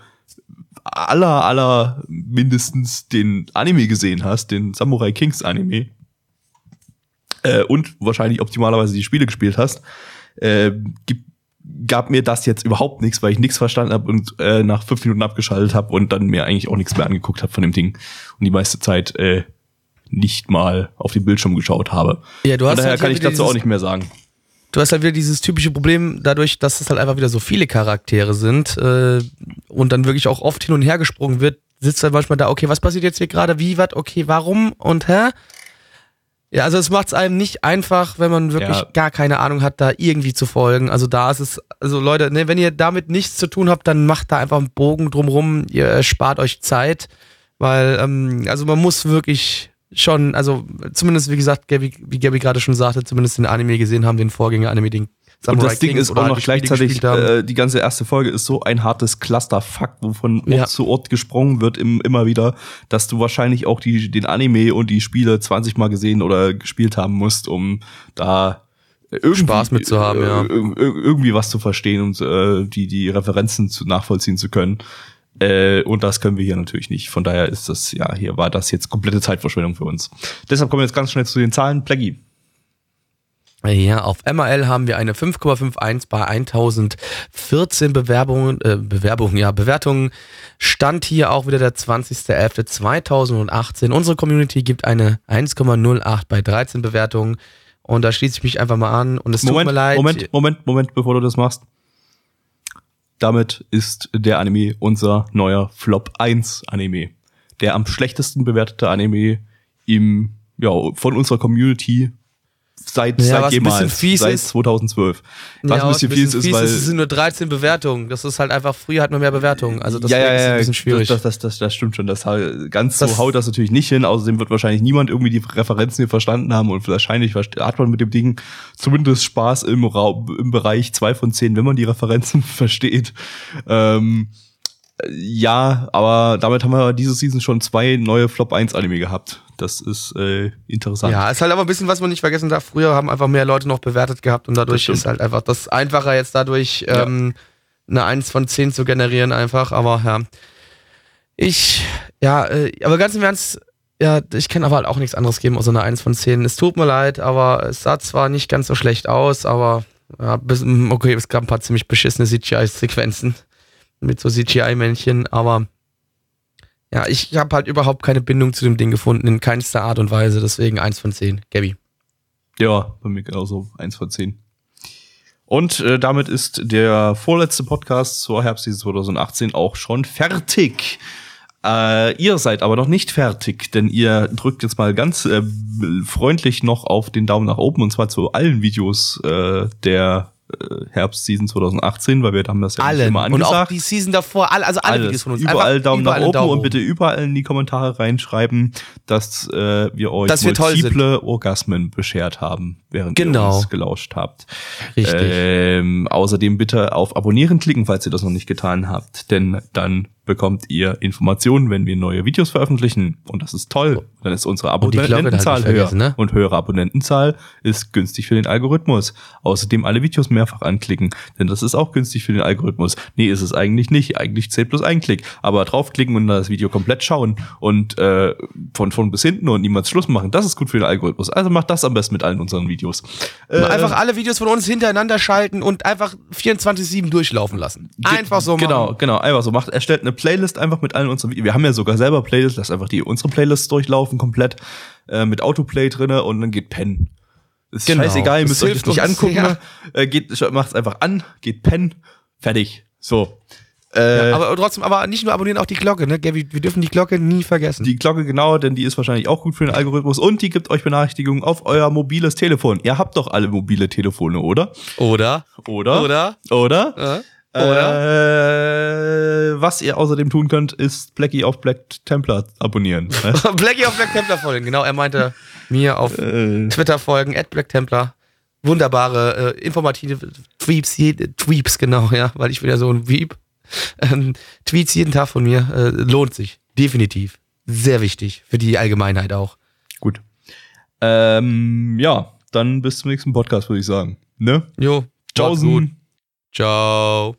aller, aller mindestens den Anime gesehen hast, den Samurai Kings Anime, äh, und wahrscheinlich optimalerweise die Spiele gespielt hast, äh, gibt, gab mir das jetzt überhaupt nichts, weil ich nichts verstanden habe und äh, nach fünf Minuten abgeschaltet habe und dann mir eigentlich auch nichts mehr angeguckt habe von dem Ding und die meiste Zeit äh, nicht mal auf den Bildschirm geschaut habe. Ja, du hast von daher halt kann ich dazu auch nicht mehr sagen. Du hast halt wieder dieses typische Problem, dadurch, dass es halt einfach wieder so viele Charaktere sind äh, und dann wirklich auch oft hin und her gesprungen wird, sitzt dann manchmal da, okay, was passiert jetzt hier gerade, wie, was, okay, warum und hä? Ja, also es macht es einem nicht einfach, wenn man wirklich ja. gar keine Ahnung hat, da irgendwie zu folgen. Also da ist es, also Leute, ne, wenn ihr damit nichts zu tun habt, dann macht da einfach einen Bogen drumrum, ihr spart euch Zeit, weil, ähm, also man muss wirklich schon, also zumindest wie gesagt, Gabby, wie Gabby gerade schon sagte, zumindest den Anime gesehen haben, den Vorgänger-Anime, den Samurai und das Ding Kings ist auch noch gleichzeitig, äh, die ganze erste Folge ist so ein hartes Clusterfuck, wo von Ort ja. zu Ort gesprungen wird im, immer wieder, dass du wahrscheinlich auch die, den Anime und die Spiele 20 Mal gesehen oder gespielt haben musst, um da irgendwie, Spaß mit zu haben, ja. irgendwie was zu verstehen und äh, die, die Referenzen zu nachvollziehen zu können. Äh, und das können wir hier natürlich nicht. Von daher ist das, ja, hier war das jetzt komplette Zeitverschwendung für uns. Deshalb kommen wir jetzt ganz schnell zu den Zahlen. Plaggy. Ja, auf MRL haben wir eine 5,51 bei 1014 Bewerbungen, äh, Bewerbungen, ja, Bewertungen. Stand hier auch wieder der 20.11.2018. Unsere Community gibt eine 1,08 bei 13 Bewertungen. Und da schließe ich mich einfach mal an. Und es Moment, tut mir leid. Moment, Moment, Moment, bevor du das machst. Damit ist der Anime unser neuer Flop 1 Anime. Der am schlechtesten bewertete Anime im, ja, von unserer Community seit, ja, seit jemals, seit ist, 2012. Was ja, ein bisschen, fies, ist, weil. Es sind nur 13 Bewertungen. Das ist halt einfach, früher hat man mehr Bewertungen. Also das ja, ja, ist ein bisschen schwierig. Das, das, das, das stimmt schon. Das, ganz das, so haut das natürlich nicht hin. Außerdem wird wahrscheinlich niemand irgendwie die Referenzen hier verstanden haben und wahrscheinlich hat man mit dem Ding zumindest Spaß im Raum, im Bereich zwei von zehn, wenn man die Referenzen versteht. Ähm, ja, aber damit haben wir diese Season schon zwei neue Flop 1 Anime gehabt. Das ist äh, interessant. Ja, ist halt aber ein bisschen, was man nicht vergessen darf. Früher haben einfach mehr Leute noch bewertet gehabt und dadurch ist halt einfach das einfacher jetzt dadurch ja. ähm, eine 1 von 10 zu generieren einfach. Aber ja, ich, ja, äh, aber ganz im Ernst, ja, ich kann aber halt auch nichts anderes geben außer eine 1 von 10. Es tut mir leid, aber es sah zwar nicht ganz so schlecht aus, aber ja, okay, es gab ein paar ziemlich beschissene CGI-Sequenzen mit so CGI-Männchen, aber ja, ich habe halt überhaupt keine Bindung zu dem Ding gefunden, in keinster Art und Weise. Deswegen eins von zehn. Gabby. Ja, bei mir genauso eins von zehn. Und äh, damit ist der vorletzte Podcast zur Herbstseason 2018 auch schon fertig. Äh, ihr seid aber noch nicht fertig, denn ihr drückt jetzt mal ganz äh, freundlich noch auf den Daumen nach oben und zwar zu allen Videos äh, der äh, Herbstseason 2018, weil wir haben das ja alle. immer angesagt. Und auch die Season davor, alle, also alle Alles. Videos von uns. Überall Einfach Daumen überall nach oben Daumen und bitte überall in die Kommentare reinschreiben, dass äh, wir euch dass multiple Orgasmen beschert haben, während genau. ihr uns gelauscht habt. Richtig. Ähm, außerdem bitte auf Abonnieren klicken, falls ihr das noch nicht getan habt, denn dann bekommt ihr Informationen, wenn wir neue Videos veröffentlichen. Und das ist toll. Dann ist unsere Abonnentenzahl höher. Ne? Und höhere Abonnentenzahl ist günstig für den Algorithmus. Außerdem alle Videos mehrfach anklicken, denn das ist auch günstig für den Algorithmus. Nee, ist es eigentlich nicht. Eigentlich zählt bloß ein Klick. Aber draufklicken und das Video komplett schauen und äh, von von bis hinten und niemals Schluss machen, das ist gut für den Algorithmus. Also macht das am besten mit allen unseren Videos. Äh, einfach alle Videos von uns hintereinander schalten und einfach 24-7 durchlaufen lassen. Einfach so genau, machen. Genau, genau, einfach so. Macht, erstellt eine Playlist einfach mit allen unseren Videos. Wir haben ja sogar selber Playlists, lasst einfach die unsere Playlists durchlaufen komplett äh, mit Autoplay drinne und dann geht pennen. Ist genau. scheißegal, ihr müsst euch das nicht angucken. Ja. Äh, geht, macht's einfach an, geht pennen, fertig. So. Äh, Ja, aber trotzdem, aber nicht nur abonnieren, auch die Glocke, ne? Gabi, wir dürfen die Glocke nie vergessen. die Glocke genau, denn die ist wahrscheinlich auch gut für den Algorithmus und die gibt euch Benachrichtigungen auf euer mobiles Telefon. Ihr habt doch alle mobile Telefone, oder? oder? Oder? Oder? Oder? Äh? Äh, was ihr außerdem tun könnt, ist Blackie auf Black Templar abonnieren. ne? Blackie auf Black Templar folgen, genau. Er meinte mir auf äh, Twitter folgen, at Black Templar. Wunderbare, äh, informative Tweets, je- Tweeps, genau, ja, weil ich bin ja so ein Weep. Ähm, Tweets jeden Tag von mir, äh, lohnt sich. Definitiv. Sehr wichtig. Für die Allgemeinheit auch. gut. Ähm, ja, dann bis zum nächsten Podcast, würde ich sagen. Ne? Jo. Tschaußen. Ciao.